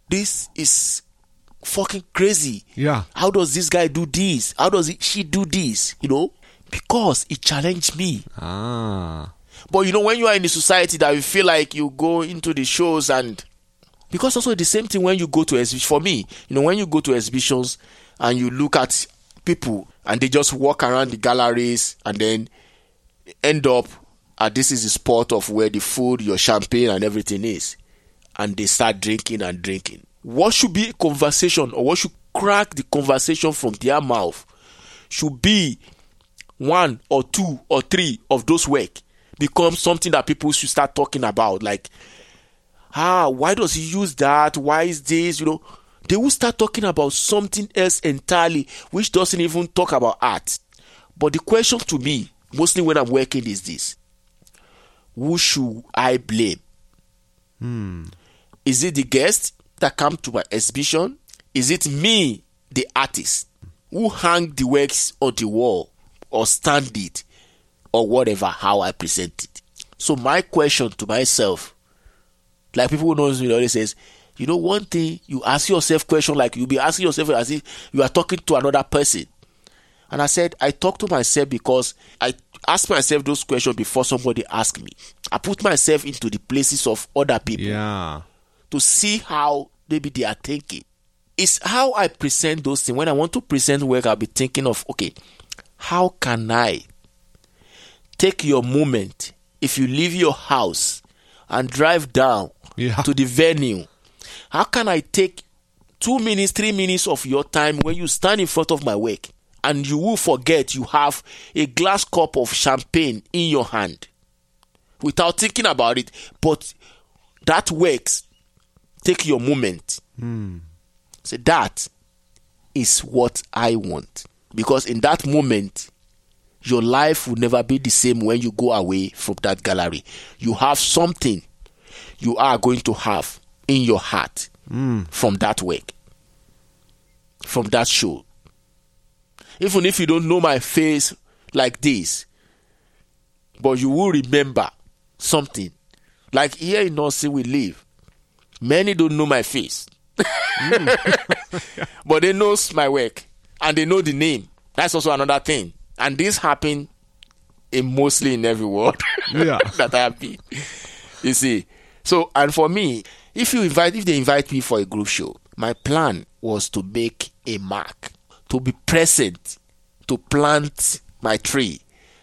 this is fucking crazy. Yeah. How does this guy do this? How does it, she do this? You know, because it challenged me. Ah. But you know, when you are in the society that you feel like you go into the shows and because also the same thing when you go to exhibitions. For me, you know, when you go to exhibitions and you look at people and they just walk around the galleries and then end up at this is the spot of where the food, your champagne, and everything is, and they start drinking and drinking. What should be a conversation or what should crack the conversation from their mouth should be one or two or three of those work become something that people should start talking about. Like ah why does he use that? Why is this? You know they will start talking about something else entirely which doesn't even talk about art. But the question to me mostly when i'm working is this who should i blame Hmm. is it the guest that come to my exhibition is it me the artist who hang the works on the wall or stand it or whatever how I present it. So my question to myself, like people who knows me always says, you know, one thing you ask yourself question like you'll be asking yourself as if you are talking to another person. And I said, I talk to myself because I ask myself those questions before somebody ask me. I put myself into the places of other people Yeah. to see how maybe they are thinking. It's how I present those things. When I want to present work, I'll be thinking of, okay, how can I take your moment if you leave your house and drive down Yeah. to the venue? How can I take two minutes, three minutes of your time when you stand in front of my work and you will forget you have a glass cup of champagne in your hand without thinking about it? But that works. Take your moment. Hmm. So that is what I want. Because in that moment, your life will never be the same when you go away from that gallery. You have something you are going to have in your heart hmm. from that work, from that show. Even if you don't know my face like this, but you will remember something. Like here in North we live, many don't know my face, but they knows my work and they know the name. That's also another thing. And this happen in mostly in every world Yeah. that I have been. You see. So and for me, if you invite if they invite me for a group show, my plan was to make a mark, to be present, to plant my tree,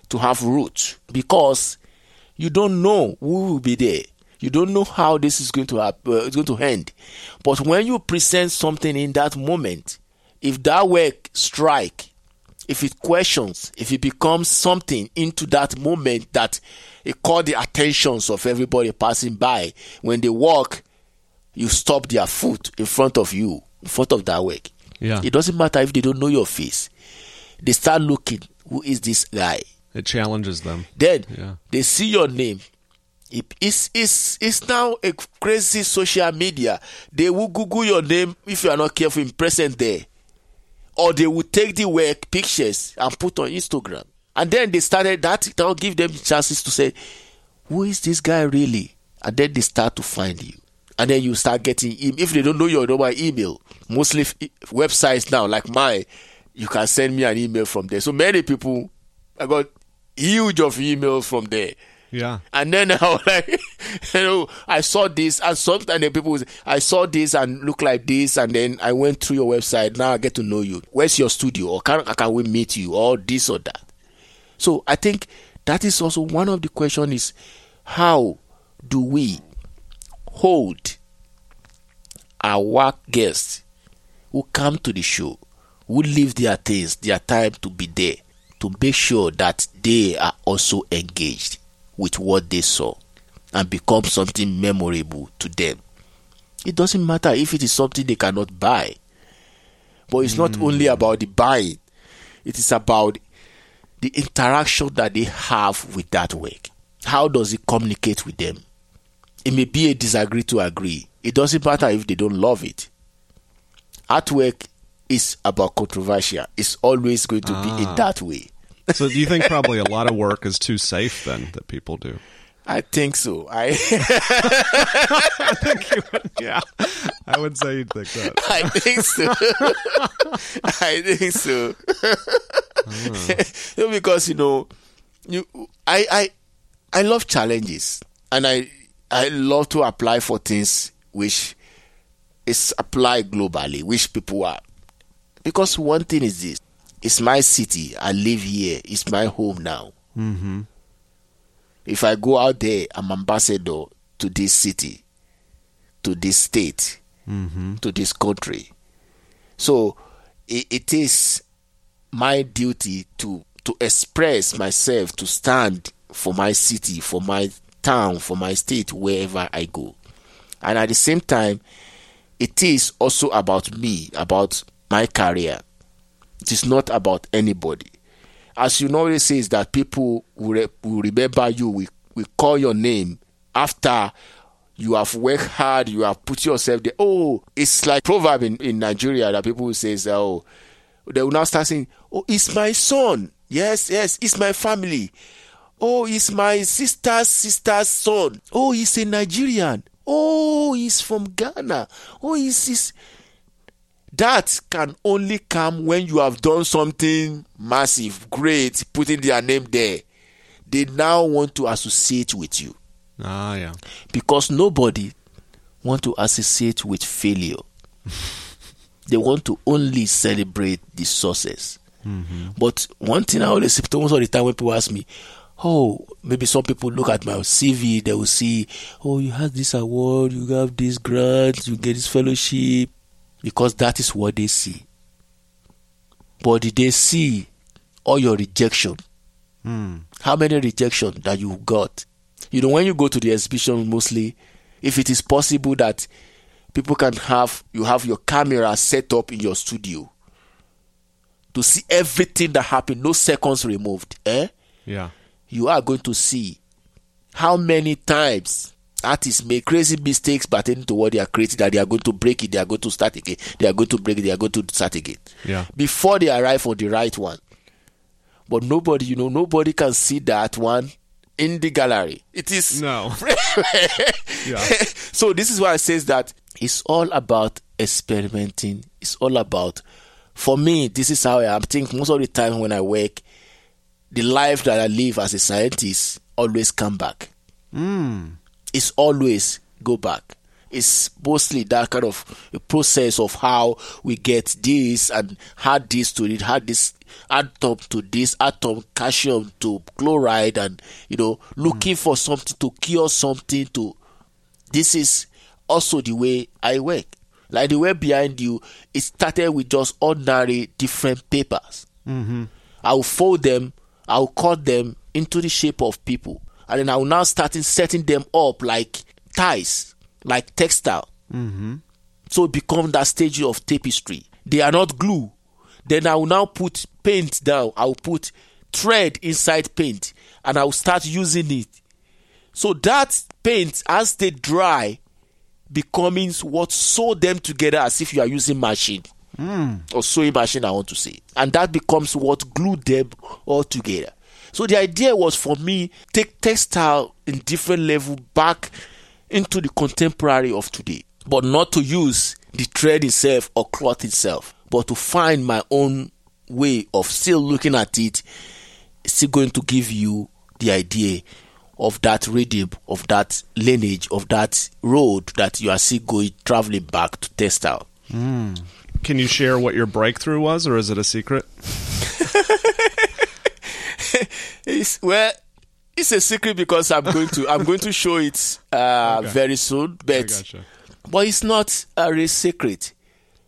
to have roots. Because you don't know who will be there. You don't know how this is going to happen, uh, it's going to end. But when you present something in that moment, if that work strike, if it questions, if it becomes something into that moment that it caught the attentions of everybody passing by, when they walk, you stop their foot in front of you, in front of that work. Yeah. It doesn't matter if they don't know your face. They start looking, who is this guy? It challenges them. Then Yeah. they see your name. It's, it's, it's now a crazy social media. They will Google your name if you are not careful in present there. Or they will take the work pictures and put on Instagram. And then they started that that'll give them chances to say, Who is this guy really? And then they start to find you. And then you start getting email. if they don't know your number email, mostly f- websites now like mine, you can send me an email from there. So many people I got huge of emails from there. Yeah. And then I was like, you know, I saw this, and sometimes the people, say, I saw this and look like this, and then I went through your website. Now I get to know you. Where's your studio, or can can we meet you, or this or that? So I think that is also one of the question is how do we hold our work guests who come to the show, who leave their things, their time to be there, to make sure that they are also engaged with what they saw and become something memorable to them. It doesn't matter if it is something they cannot buy, but it's not only hmm. about the buying, it is about the interaction that they have with that work. How does it communicate with them? It may be a disagree to agree. It doesn't matter if they don't love it. Artwork is about controversial. It's always going to be in Ah. that way. So do you think probably a lot of work is too safe then that people do? I think so. I I think you would, yeah. I would say you'd think that. I think so. I think so. No, because you know, you I I I love challenges and I I love to apply for things which is applied globally, which people are because one thing is this it's my city. I live here. It's my home now. Mm-hmm. If I go out there, I'm ambassador to this city, to this state, Mm-hmm. to this country. So it, it is my duty to to express myself, to stand for my city, for my town, for my state, wherever I go. And at the same time, it is also about me, about my career. It is not about anybody. As you know, it says that people will, re- will remember you, will, will call your name after you have worked hard, you have put yourself there. Oh, it's like proverb in, in Nigeria that people say, oh, they will now start saying, oh, it's my son. Yes, yes, it's my family. Oh, he's my sister's sister's son. Oh, he's a Nigerian. Oh, he's from Ghana. Oh, he's, he's that can only come when you have done something massive, great, putting their name there. They now want to associate with you Ah, yeah. because nobody want to associate with failure. they want to only celebrate the success. But one thing I always say most of the time when people ask me, oh, maybe some people look at my CV, they will see, oh, you have this award, you have this grant, you get this fellowship, because that is what they see. But did they see all your rejection? Hmm. How many rejection that you got? You know, when you go to the exhibition, mostly, if it is possible that people can have you have your camera set up in your studio to see everything that happened, no seconds removed, eh? Yeah. You are going to see how many times artists make crazy mistakes pertaining to what they are creating that they are going to break it, they are going to start again, they are going to break it, they are going to start again Yeah. before they arrive on the right one. But nobody, you know, nobody can see that one in the gallery. It is No. Yeah. so this is why I says that it's all about experimenting. It's all about for me, this is how I am. Think most of the time when I work, the life that I live as a scientist always come back. Mm. It's always go back. It's mostly that kind of a process of how we get this and add this to it, add this atom to this atom, calcium to chloride, and you know, looking for something to cure something to. This is also the way I work. Like the way behind you, it started with just ordinary different papers. Mm-hmm. I'll fold them, I'll cut them into the shape of people, and then I'll now start in setting them up like ties, like textile. Mm-hmm. So it become that stage of tapestry. They are not glue. Then I will now put paint down. I'll put thread inside paint, and I'll start using it. So that paint, as they dry, becomes what sew them together as if you are using machine Hmm. or sewing machine. I want to say, and that becomes what glued them all together. So the idea was for me take textile in different level back into the contemporary of today, but not to use the thread itself or cloth itself, but to find my own way of still looking at it, still going to give you the idea of that rhythm, of that lineage, of that road that you are still going traveling back to textile. Hmm. Can you share what your breakthrough was, or is it a secret? It's well, it's a secret because I'm going to I'm going to show it uh, Okay. very soon. But gotcha. but it's not a real secret.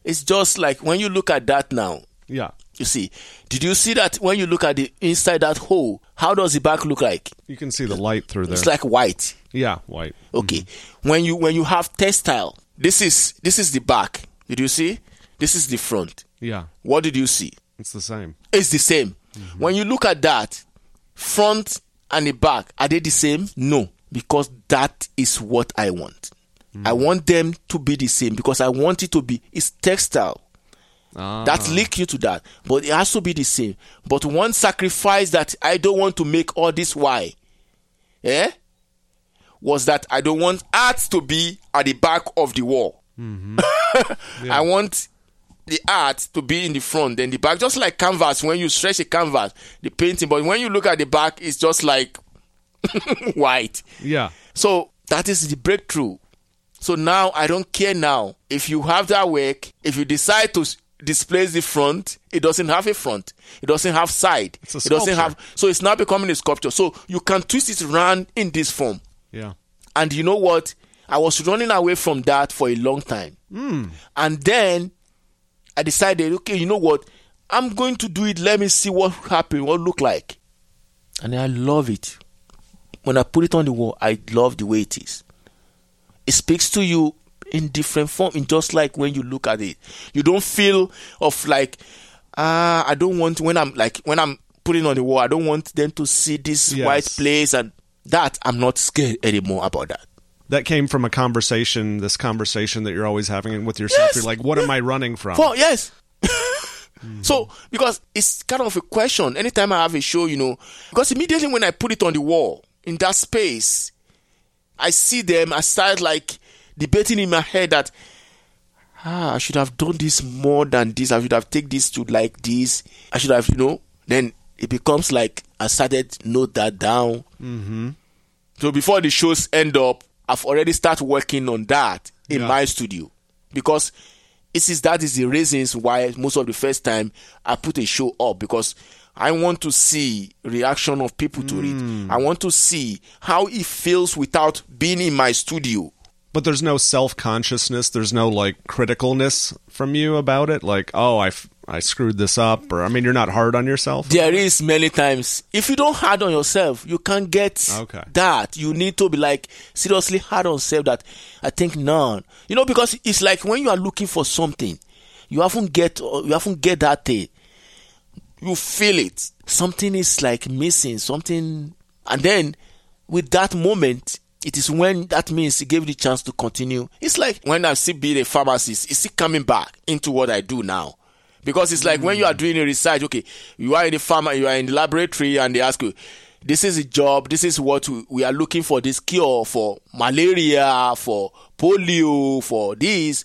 It's just like when you look at that now. Yeah. You see, did you see that when you look at the inside that hole? How does the back look like? You can see the light through there. It's like white. yeah, white. Okay. When you when you have textile, this is this is the back. Did you see? This is the front. Yeah, What did you see? it's the same. It's the same. When you look at that, front and the back, are they the same? No, because that is what I want. I want them to be the same because I want it to be it's textile. Ah, That link you to that, but it has to be the same. But one sacrifice that I don't want to make all this why, eh? was that I don't want art to be at the back of the wall. I want the art to be in the front, then the back, just like canvas. When you stretch a canvas, the painting, but when you look at the back, it's just like white. Yeah. So that is the breakthrough. So now I don't care now. If you have that work, if you decide to display the front, it doesn't have a front. It doesn't have side. It doesn't have so it's now becoming a sculpture. So you can twist it around in this form. Yeah. And you know what? I was running away from that for a long time. And then I decided, okay, you know what? I'm going to do it. Let me see what happen, what look like. And I love it. When I put it on the wall, I love the way it is. It speaks to you in different form, in just like when you look at it. You don't feel of like, ah, I don't want when I'm like when I'm putting on the wall, I don't want them to see this Yes. white place and that I'm not scared anymore about that. That came from a conversation, this conversation that you're always having with yourself. Yes. You're like, what am I running from? For yes. So because it's kind of a question. Anytime I have a show, you know, because immediately when I put it on the wall in that space, I see them. I start like debating in my head that ah, I should have done this more than this. I should have taken this to like this. I should have, you know. Then it becomes like I started note that down. Mm-hmm. So before the shows end up, I've already started working on that in Yeah. my studio because it is that is the reasons why most of the first time I put a show up because I want to see reaction of people to it. Hmm. I want to see how it feels without being in my studio. But there's no self consciousness. There's no like criticalness from you about it. Like, oh, I, f- I screwed this up. Or, I mean, you're not hard on yourself. There is many times if you don't hard on yourself, you can't get Okay. that. You need to be like seriously hard on yourself. That I think none. You know because it's like when you are looking for something, you haven't get you haven't get that thing. You feel it. Something is like missing. Something, and then with that moment. It is when that means it gave the chance to continue. It's like when I still being a pharmacist, it's still coming back into what I do now. Because it's like when you are doing a research, okay, you are in the farm, you are in the laboratory, and they ask you, this is a job, this is what we, we are looking for this cure for malaria, for polio, for this.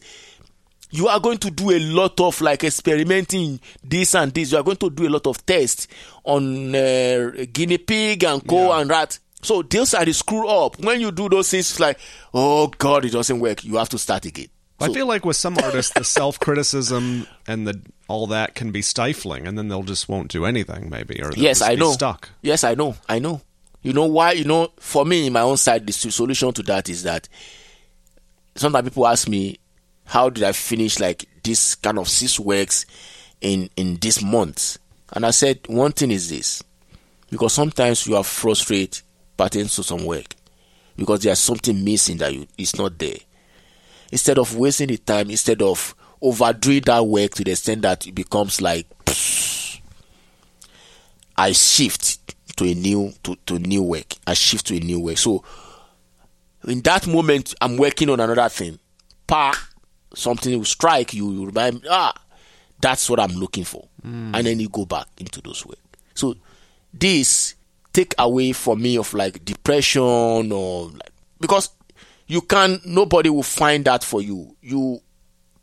You are going to do a lot of like experimenting this and this. You are going to do a lot of tests on uh, guinea pig and co Yeah. and rat. So those are the screw up. When you do those things, like, oh God, it doesn't work. You have to start again. I feel like with some artists, the self criticism and the all that can be stifling, and then they'll just won't do anything, maybe, or yes i know. stuck. yes i know. I know. You know why? You know for me in my own side the solution to that is that sometimes people ask me how did i finish like this kind of six works in in this month? And i said one thing is this. Because sometimes you are frustrated pertaining to some work. Because there's something missing that you is not there instead of wasting the time instead of overdoing that work to the extent that it becomes like I shift to a new to, to new work. I shift to a new work. So in that moment I'm working on another thing. Pa something will strike you, you remind me, ah, that's what I'm looking for. And then you go back into those work. So this take away from me of like depression or like because you can nobody will find that for you. You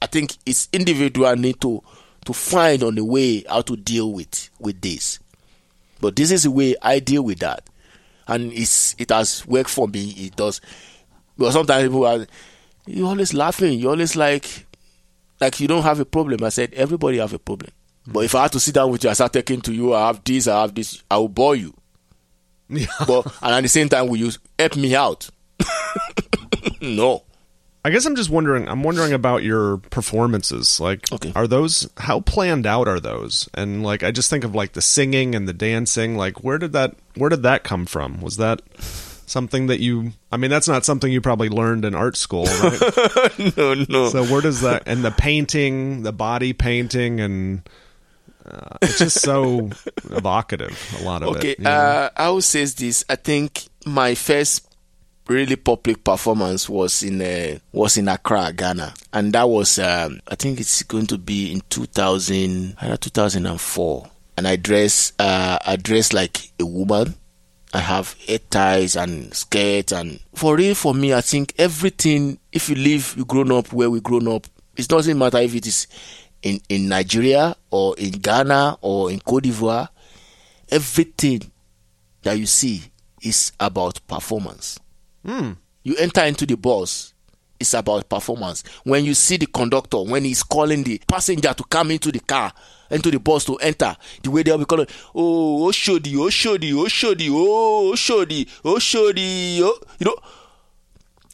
I think it's individual need to to find on the way how to deal with with this. But this is the way I deal with that, and it's it has worked for me. It does. Because sometimes people are you always laughing. You always like like you don't have a problem. I said everybody have a problem. But if I had to sit down with you, I start talking to you. I have this. I have this. I will bore you. Yeah. But and at the same time, will you help me out? no. I guess I'm just wondering. I'm wondering about your performances. Like, Okay. are those how planned out are those? And like, I just think of like the singing and the dancing. Like, where did that where did that come from? Was that something that you? I mean, that's not something you probably learned in art school, right? No, no. so where does that and the painting, the body painting, and uh, it's just so evocative. A lot of Okay, it. you know? uh, I will say this. I think my first really public performance was in uh, was in Accra, Ghana, and that was um, I think it's going to be in 2000, 2004. And I dress uh, I dress like a woman, I have head ties and skirt and for real for me I think everything if you live you grown up where we grown up it doesn't matter if it is in, in Nigeria or in Ghana or in Cote d'Ivoire everything that you see is about performance. Mm. You enter into the bus it's about performance. When you see the conductor, when he's calling the passenger to come into the car, into the bus to enter, the way they'll be calling, oh, Oshodi, Oshodi, Oshodi, oh, Oshodi, Oshodi, oh, shoddy, oh, you know,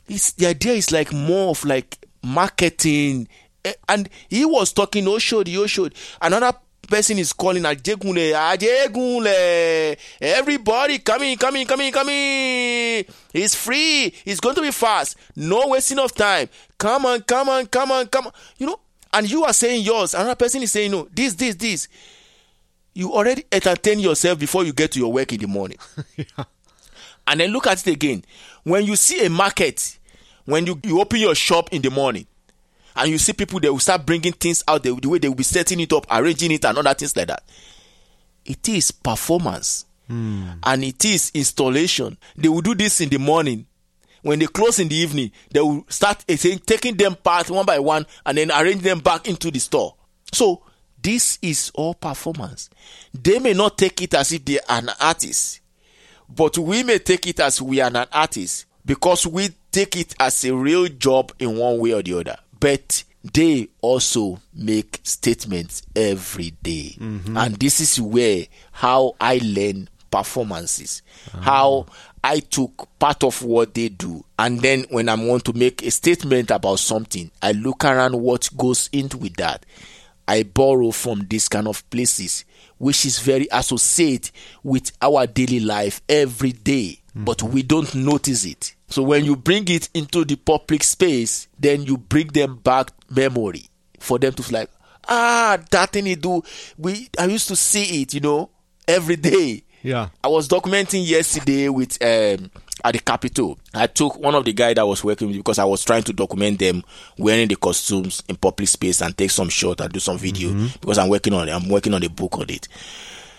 it's, the idea is like more of like marketing. Eh, And he was talking Oshodi, Oshodi. Another person is calling Ajegunle, Ajegunle. Everybody coming, coming, coming, coming. It's free. It's going to be fast. No wasting of time. Come on, come on, come on, come on. You know, and you are saying yours. Another person is saying no. This, this, this. You already entertain yourself before you get to your work in the morning. And then look at it again. When you see a market, when you, you open your shop in the morning, and you see people they will start bringing things out the, the way they will be setting it up arranging it and other things like that. It is performance. And it is installation. They will do this in the morning. When they close in the evening they will start eh, saying, taking them part one by one and then arrange them back into the store. So this is all performance. They may not take it as if they are an artist but we may take it as we are an artist because we take it as a real job in one way or the other. But they also make statements every day. Mm-hmm. and this is where how I learn performances, ah. how I took part of what they do, and then when I want to make a statement about something, I look around what goes into with that. I borrow from these kind of places, which is very associated with our daily life every day, mm-hmm. but we don't notice it. So when you bring it into the public space, then you bring them back memory for them to like, ah, that thing you do. We I used to see it, you know, every day. Yeah. I was documenting yesterday with um at the Capitol. I took one of the guy that was working with because I was trying to document them wearing the costumes in public space and take some shot and do some video because I'm working on it. I'm working on a book on it.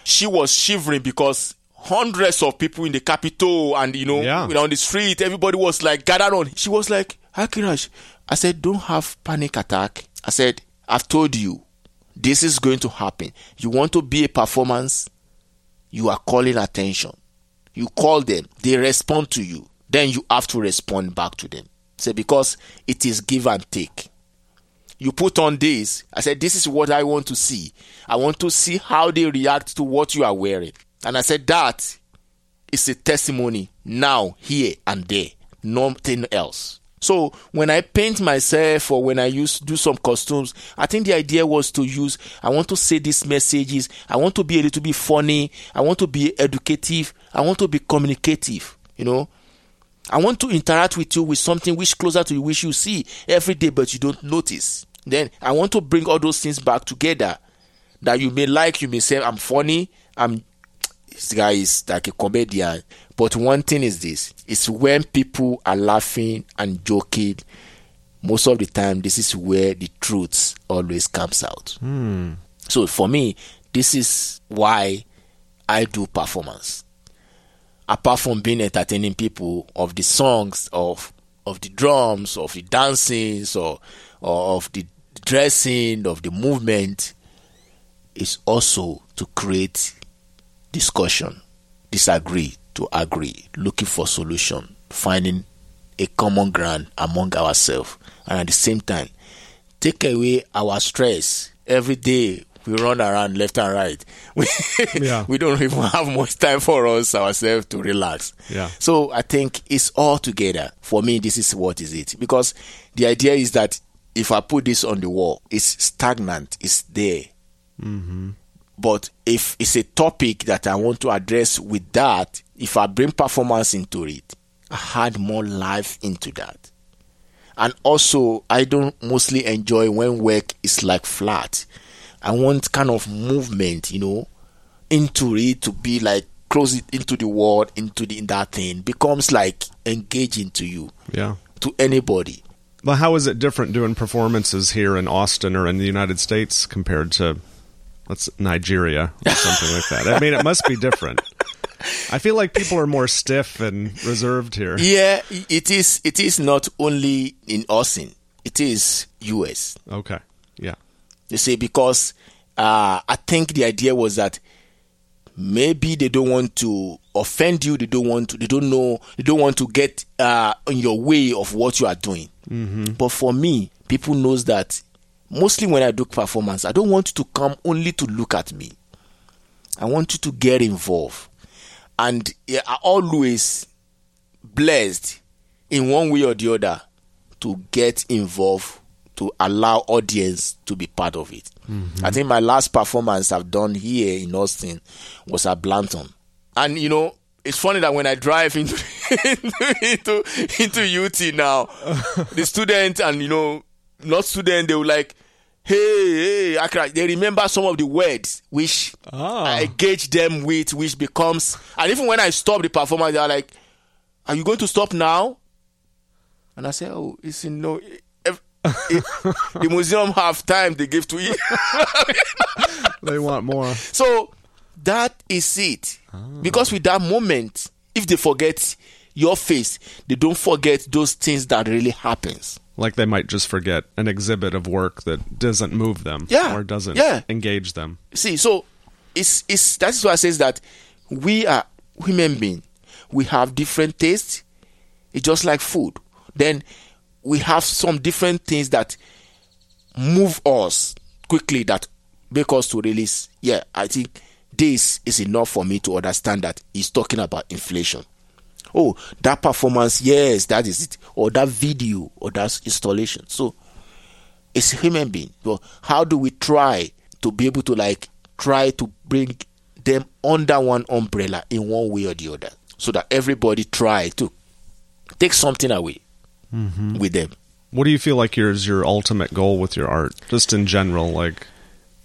She was shivering because hundreds of people in the capital and you know, Yeah. on the street, everybody was like gathered on. She was like, Akirash, I said, don't have panic attack. I said, I've told you, this is going to happen. You want to be a performance, you are calling attention. You call them, they respond to you. Then you have to respond back to them. Say because it is give and take. You put on this. I said, This is what I want to see. I want to see how they react to what you are wearing. And I said, That is a testimony now, here, and there. Nothing else. So when I paint myself or when I use do some costumes, I think the idea was to use I want to say these messages, I want to be a little bit funny, I want to be educative, I want to be communicative, you know. I want to interact with you with something which closer to you, which you see every day but you don't notice. Then I want to bring all those things back together that you may like, you may say I'm funny, I'm this guy is like a comedian. But one thing is this it's when people are laughing and joking, most of the time this is where the truth always comes out. Hmm. So for me, this is why I do performance. Apart from being entertaining people of the songs, of of the drums, of the dancing, or, or of the dressing, of the movement, is also to create discussion, disagree to agree, looking for solution, finding a common ground among ourselves, and at the same time, take away our stress. Every day we run around left and right. We, Yeah. we don't even have much time for us ourselves to relax. Yeah. So I think it's all together. For me, this is what is it. Because the idea is that if I put this on the wall, it's stagnant, it's there. Mm-hmm. But if it's a topic that I want to address with that, if I bring performance into it, I add more life into that. And also, I don't mostly enjoy when work is like flat. I want kind of movement, you know, into it to be like close it into the world, into the in that thing becomes like engaging to you, Yeah. to anybody. Well, how is it different doing performances here in Austin or in the United States compared to, let's Nigeria or something like that? I mean, it must be different. I feel like people are more stiff and reserved here. Yeah, it is. It is not only in Austin. It is U.S. Okay. Yeah. You see, because uh, I think the idea was that maybe they don't want to offend you. They don't want to. They don't know. They don't want to get uh, in your way of what you are doing. Mm-hmm. But for me, people knows that mostly when I do performance, I don't want you to come only to look at me. I want you to get involved, and I always blessed in one way or the other to get involved to allow audience to be part of it. Mm-hmm. I think my last performance I've done here in Austin was at Blanton. And you know, it's funny that when I drive into into into UT now, the student and you know, not student, they were like, hey, hey, Accra, they remember some of the words which Ah. I engage them with, which becomes and even when I stop the performance, they are like, Are you going to stop now? And I say, Oh, it's in no if, if the museum have time they give to you. They want more. So that is it. Ah. Because with that moment, if they forget your face, they don't forget those things that really happens. Like they might just forget an exhibit of work that doesn't move them Yeah. or doesn't Yeah. engage them. See, so it's it's that's why I says that we are human beings. We have different tastes. It's just like food. Then we have some different things that move us quickly that make us to release. Yeah, I think this is enough for me to understand that he's talking about inflation. Oh, that performance, yes, that is it. Or that video, or that installation. So it's a human being. So how do we try to be able to like try to bring them under one umbrella in one way or the other, so that everybody try to take something away mm-hmm. with them. What do you feel like your is your ultimate goal with your art, just in general, like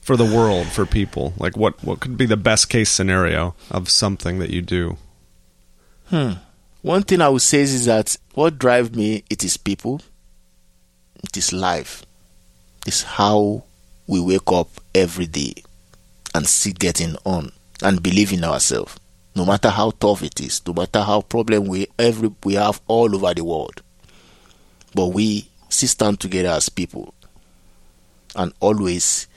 for the world, for people? Like what what could be the best case scenario of something that you do? Hmm. One thing I would say is that what drives me it is people, it is life, it's how we wake up every day and see getting on and believe in ourselves. No matter how tough it is, no matter how problem we every we have all over the world, but we still stand together as people and always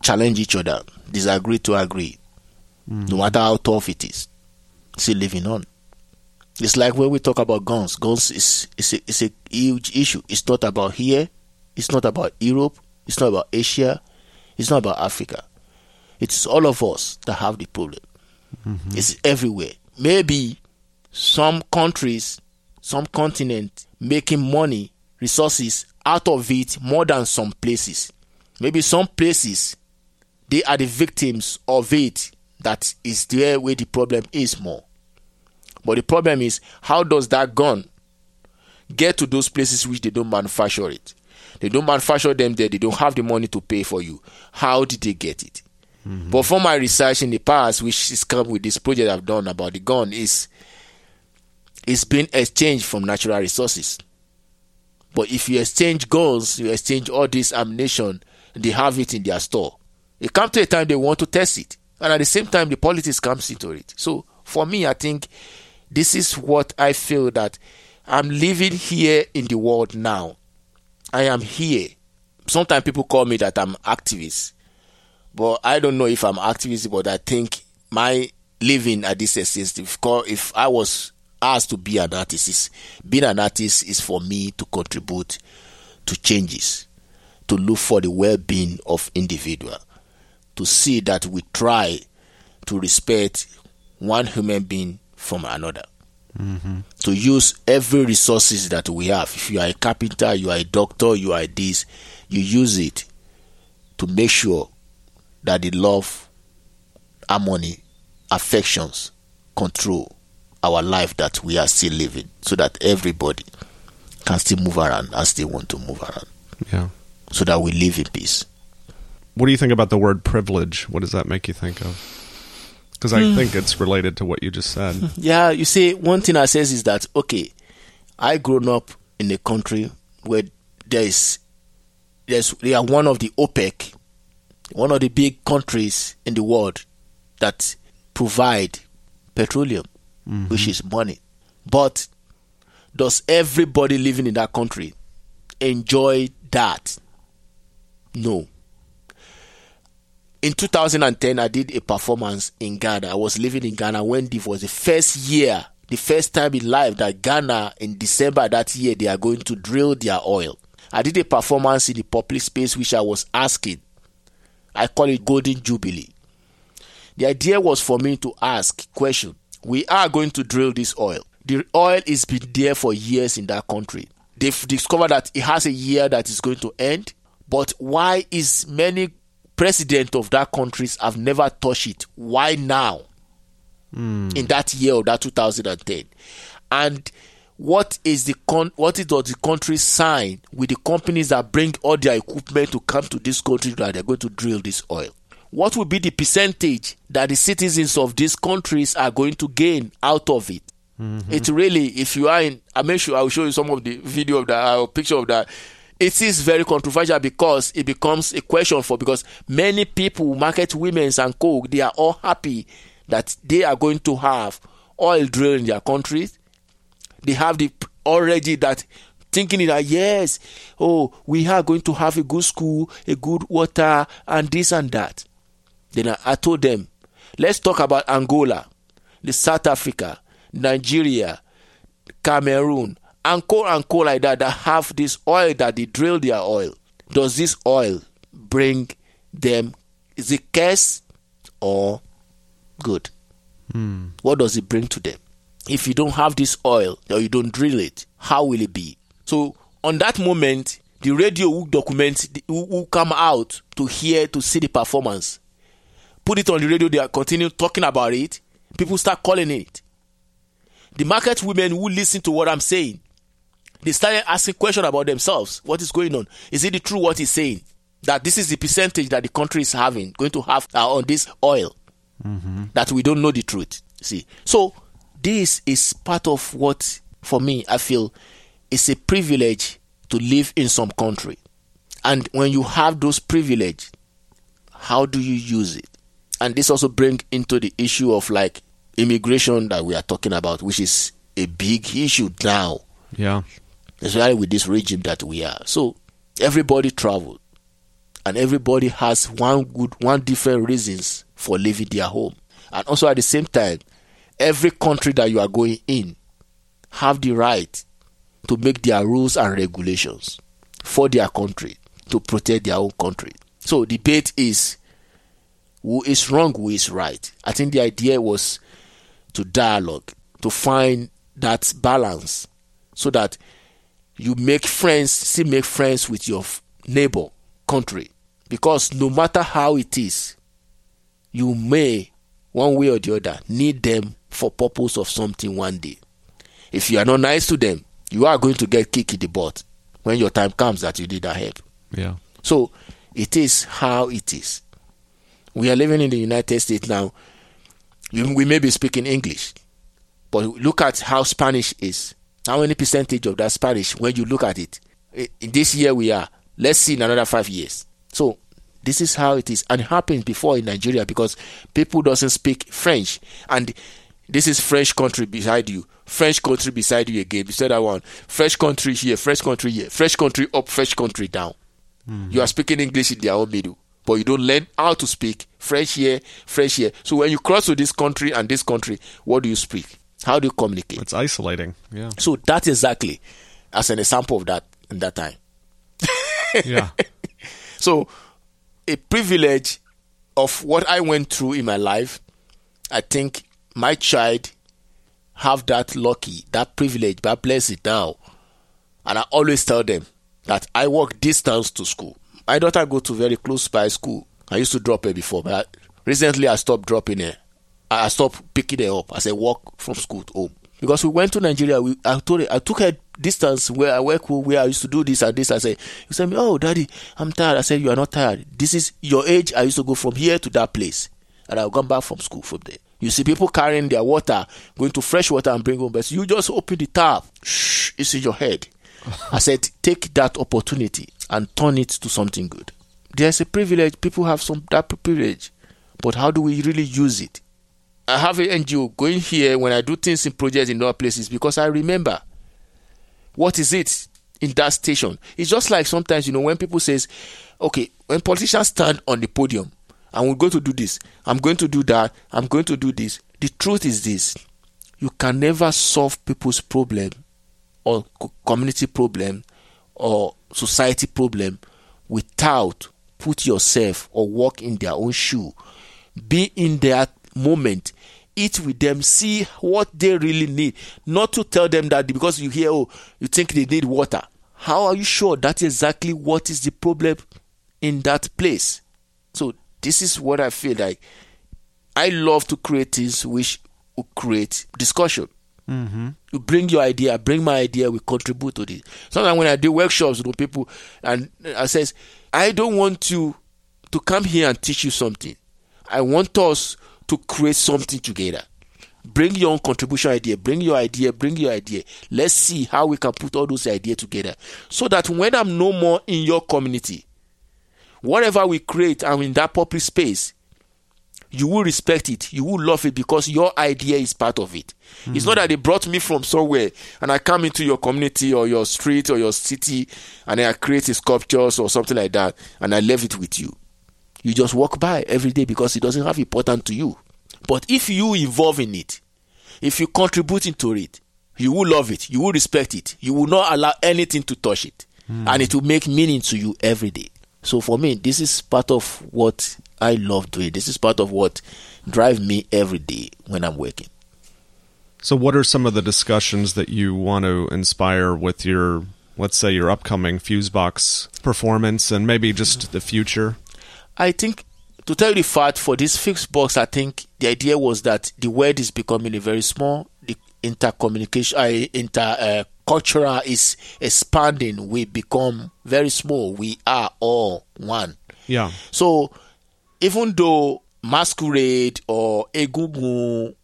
challenge each other, disagree to agree, hmm. no matter how tough it is, still living on. It's like when we talk about guns. Guns is is a, is a huge issue. It's not about here. It's not about Europe. It's not about Asia. It's not about Africa. It's all of us that have the problem. Mm-hmm. It's everywhere. Maybe some countries, some continent making money, resources out of it more than some places. Maybe some places they are the victims of it. That is there where the problem is more. But the problem is, how does that gun get to those places which they don't manufacture it? They don't manufacture them there. They don't have the money to pay for you. How did they get it? Mm-hmm. But from my research in the past, which is come with this project I've done about the gun, is it's been exchanged from natural resources. But if you exchange guns, you exchange all this ammunition, they have it in their store. It comes to a time they want to test it, and at the same time, the politics comes into it. So for me, I think this is what I feel that I'm living here in the world now. I am here. Sometimes people call me that I'm activist, but I don't know if I'm activist. But I think my living at this essence, if, if I was asked to be an artist, is being an artist is for me to contribute to changes, to look for the well-being of individual, to see that we try to respect one human being from another. To use every resources that we have. If you are a carpenter, you are a doctor, you are this, you use it to make sure that the love, harmony, affections control our life that we are still living, so that everybody can still move around as they want to move around, Yeah. so that we live in peace. What do you think about the word privilege? What does that make you think of? Because I think hmm. it's related to what you just said. Yeah, you see, one thing I says is that okay, I grown up in a country where there is there's they are one of the OPEC, one of the big countries in the world that provide petroleum, mm-hmm. which is money. But does everybody living in that country enjoy that? No. In 2010, I did a performance in Ghana. I was living in Ghana when it was the first year, the first time in life that Ghana in December that year they are going to drill their oil. I did a performance in the public space which I was asking. I call it Golden Jubilee. The idea was for me to ask question. We are going to drill this oil. The oil has been there for years in that country. They've discovered that it has a year that is going to end. But why is many president of that countries have never touched it? Why now? Hmm. In that year of that 2010, and what is the con- what is does the country sign with the companies that bring all their equipment to come to this country that they're going to drill this oil? What will be the percentage that the citizens of these countries are going to gain out of it? Mm-hmm. It really, if you are in, I make sure I will show you some of the video of that or picture of that. It is very controversial because it becomes a question for because many people, market women's and coke they are all happy that they are going to have oil drill in their countries. They have the already that thinking that yes, oh, we are going to have a good school, a good water, and this and that. Then I, I told them, let's talk about Angola, the South Africa, Nigeria, Cameroon, and co and co like that that have this oil that they drill their oil. Does this oil bring them? Is it curse or good? Hmm. What does it bring to them? If you don't have this oil or you don't drill it, how will it be? So on that moment, the radio will document, will come out to hear to see the performance. Put it on the radio. They are continue talking about it. People start calling it. The market women who listen to what I'm saying, they started asking questions about themselves. What is going on? Is it the true what he's saying? That this is the percentage that the country is having, going to have uh, on this oil. That we don't know the truth. See, so this is part of what, for me, I feel is a privilege to live in some country. And when you have those privilege, how do you use it? And this also brings into the issue of like immigration that we are talking about, which is a big issue now, Yeah. Especially with this regime that we are. So everybody traveled, and everybody has one good, one different reasons for leaving their home, and also at the same time, every country that you are going in have the right to make their rules and regulations for their country to protect their own country. So debate is who is wrong, who is right. I think the idea was to dialogue, to find that balance so that you make friends, still make friends with your neighbor country. Because no matter how it is, you may, one way or the other, need them for purpose of something one day. If you are not nice to them, you are going to get kicked in the butt when your time comes that you need that help. Yeah. So it is how it is. We are living in the United States now. We may be speaking English, but look at how Spanish is. How many percentage of that Spanish when you look at it? In this year we are. Let's see in another five years. So this is how it is, and it happened before in Nigeria because people doesn't speak French, and this is French country beside you, French country beside you again. Beside that one, French country here, French country here, French country up, French country down. Hmm. You are speaking English in their own middle, but you don't learn how to speak French here, French here. So when you cross to this country and this country, what do you speak? How do you communicate? It's isolating. Yeah. So that's exactly as an example of that in that time. Yeah. So a privilege of what I went through in my life, I think my child have that lucky, that privilege, that it now. And I always tell them that I walk distance to school. My daughter go to very close by school. I used to drop her before, but recently I stopped dropping her. I stopped picking her up as I walk from school to home. Because we went to Nigeria, we, I told her, I took her distance where I work, where I used to do this and this. I said, you said, oh, daddy, I'm tired. I said, you are not tired. This is your age. I used to go from here to that place. And I'll come back from school from there. You see people carrying their water, going to fresh water and bring home, but you just open the tap. Shh, it's in your head. I said, take that opportunity and turn it to something good. There's a privilege. People have some that privilege, but how do we really use it? I have an NGO going here when I do things in projects in other places because I remember what is it in that station. It's just like sometimes you know when people says, okay, when politicians stand on the podium and we're going to do this, I'm going to do that, I'm going to do this. The truth is this: you can never solve people's problem or community problem or society problem without put yourself or walk in their own shoe be in their moment eat with them see what they really need not to tell them that because you hear oh you think they need water how are you sure that's exactly what is the problem in that place so this is what i feel like i love to create things which will create discussion Mm-hmm. you bring your idea, bring my idea, we contribute to this. Sometimes when I do workshops with people, and I says, I don't want you to come here and teach you something. I want us to create something together. Bring your own contribution idea, bring your idea, bring your idea. Let's see how we can put all those ideas together. So that when I'm no more in your community, whatever we create, I'm in that public space, you will respect it, you will love it because your idea is part of it. Mm-hmm. It's not that they brought me from somewhere and I come into your community or your street or your city and I create sculptures or something like that and I leave it with you. You just walk by every day because it doesn't have importance to you. But if you involve in it, if you contribute into it, you will love it, you will respect it, you will not allow anything to touch it, mm. and it will make meaning to you every day. So for me, this is part of what I love doing. This is part of what drives me every day when I'm working. So, what are some of the discussions that you want to inspire with your, let's say, your upcoming Fusebox performance and maybe just the future? I think, to tell you the fact, for this Fusebox, I think the idea was that the world is becoming very small. The intercommunication, uh, inter uh, cultural is expanding. We become very small. We are all one. Yeah. So even though masquerade or egungun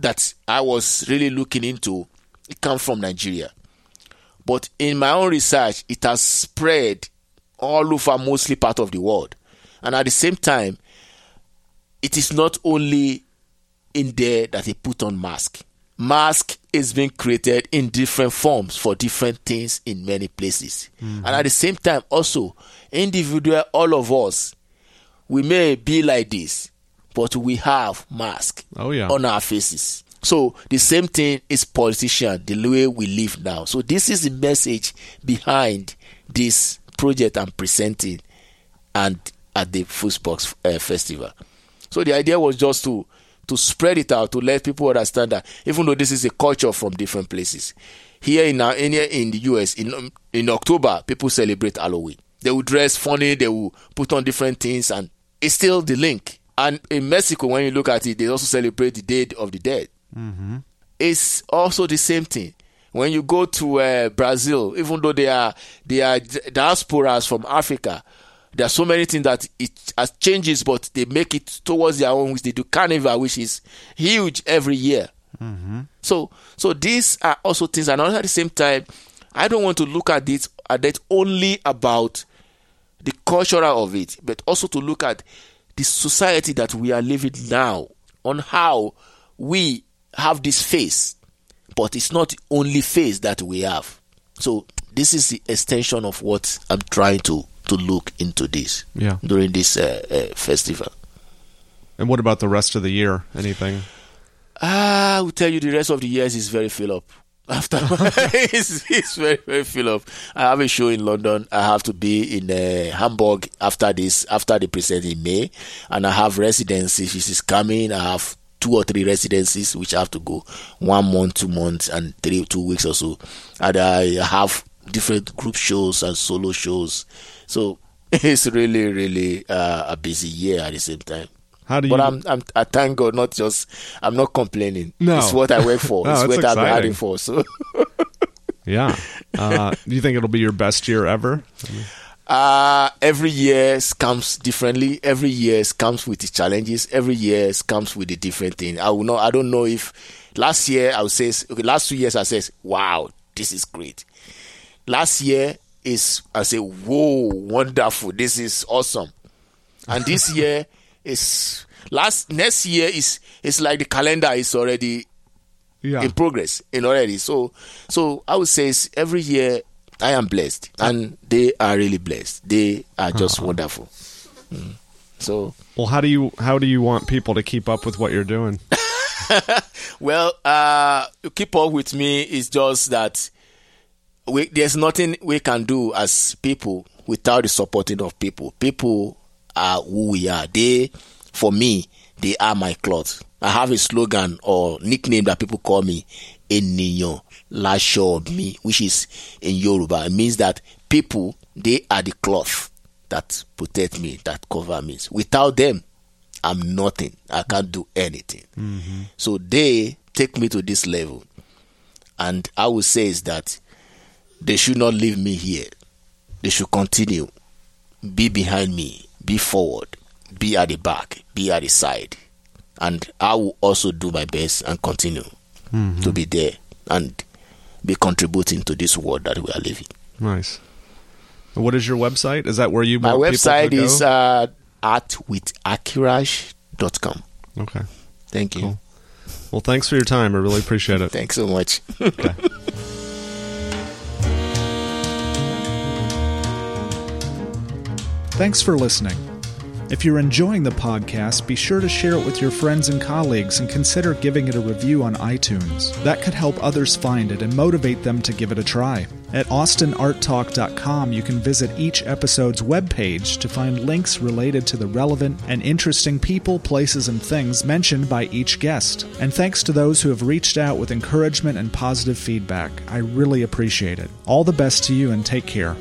that I was really looking into, it comes from Nigeria. But in my own research, it has spread all over mostly part of the world. And at the same time, it is not only in there that they put on mask. Mask is being created in different forms for different things in many places. Mm-hmm. And at the same time, also, individual, all of us, we may be like this, but we have mask oh, yeah. on our faces. So the same thing is politician, the way we live now. So this is the message behind this project I'm presenting and at the Fusebox uh, Festival. So the idea was just to to spread it out to let people understand that even though this is a culture from different places, here in our, in, in the US in in October people celebrate Halloween. They will dress funny, they will put on different things, and it's still the link. And in Mexico, when you look at it, they also celebrate the Day of the Dead. Mm-hmm. It's also the same thing. When you go to uh, Brazil, even though they are they are diasporas from Africa, there are so many things that it has changes, but they make it towards their own. Which they do carnival, which is huge every year. Mm-hmm. So, so these are also things, and also at the same time, I don't want to look at this at that only about the cultural of it, but also to look at the society that we are living now, on how we have this face, but it's not the only face that we have. So this is the extension of what I'm trying to to look into this yeah. during this uh, uh, festival. And what about the rest of the year? Anything? Ah, I will tell you the rest of the years is very fill up. After it's, it's very very fill up. I have a show in London. I have to be in uh, Hamburg after this after the present in May, and I have residencies. This is coming. I have two or three residencies which I have to go one month, two months, and three two weeks or so. And I have different group shows and solo shows. So it's really, really uh, a busy year at the same time. How do you? But? I'm, I'm, I thank God, not just, I'm not complaining. No. It's what I work for. No, it's what I've been exciting. for. So, yeah. Uh, do you think it'll be your best year ever? uh, every year comes differently. Every year comes with its challenges. Every year comes with a different thing. I will not, I don't know if last year I would say, okay, last two years I said, wow, this is great. Last year is, I say, whoa, wonderful. This is awesome. And this year is, last next year is it's like the calendar is already Yeah. in progress in already. So so I would say every year I am blessed and they are really blessed. They are just wonderful. Mm. So Well, how do you how do you want people to keep up with what you're doing? well, uh, keep up with me is just that we, there's nothing we can do as people without the supporting of people. People are who we are. They, for me, they are my clothes. I have a slogan or nickname that people call me Eniyan Lasho Me, which is in Yoruba. It means that people, they are the cloth that protect me, that cover me. Without them, I'm nothing. I can't do anything. Mm-hmm. So they take me to this level. And I would say is that they should not leave me here. They should continue. Be behind me. Be forward. Be at the back. Be at the side. And I will also do my best and continue to be there and be contributing to this world that we are living. Nice. What is your website? Is that where you My website is uh, artwithakirash.com. okay. Thank you. Cool. Well, thanks for your time. I really appreciate it. Thanks so much. Thanks for listening. If you're enjoying the podcast, be sure to share it with your friends and colleagues and consider giving it a review on iTunes. That could help others find it and motivate them to give it a try. At austinarttalk.com, you can visit each episode's webpage to find links related to the relevant and interesting people, places, and things mentioned by each guest. And thanks to those who have reached out with encouragement and positive feedback. I really appreciate it. All the best to you and take care.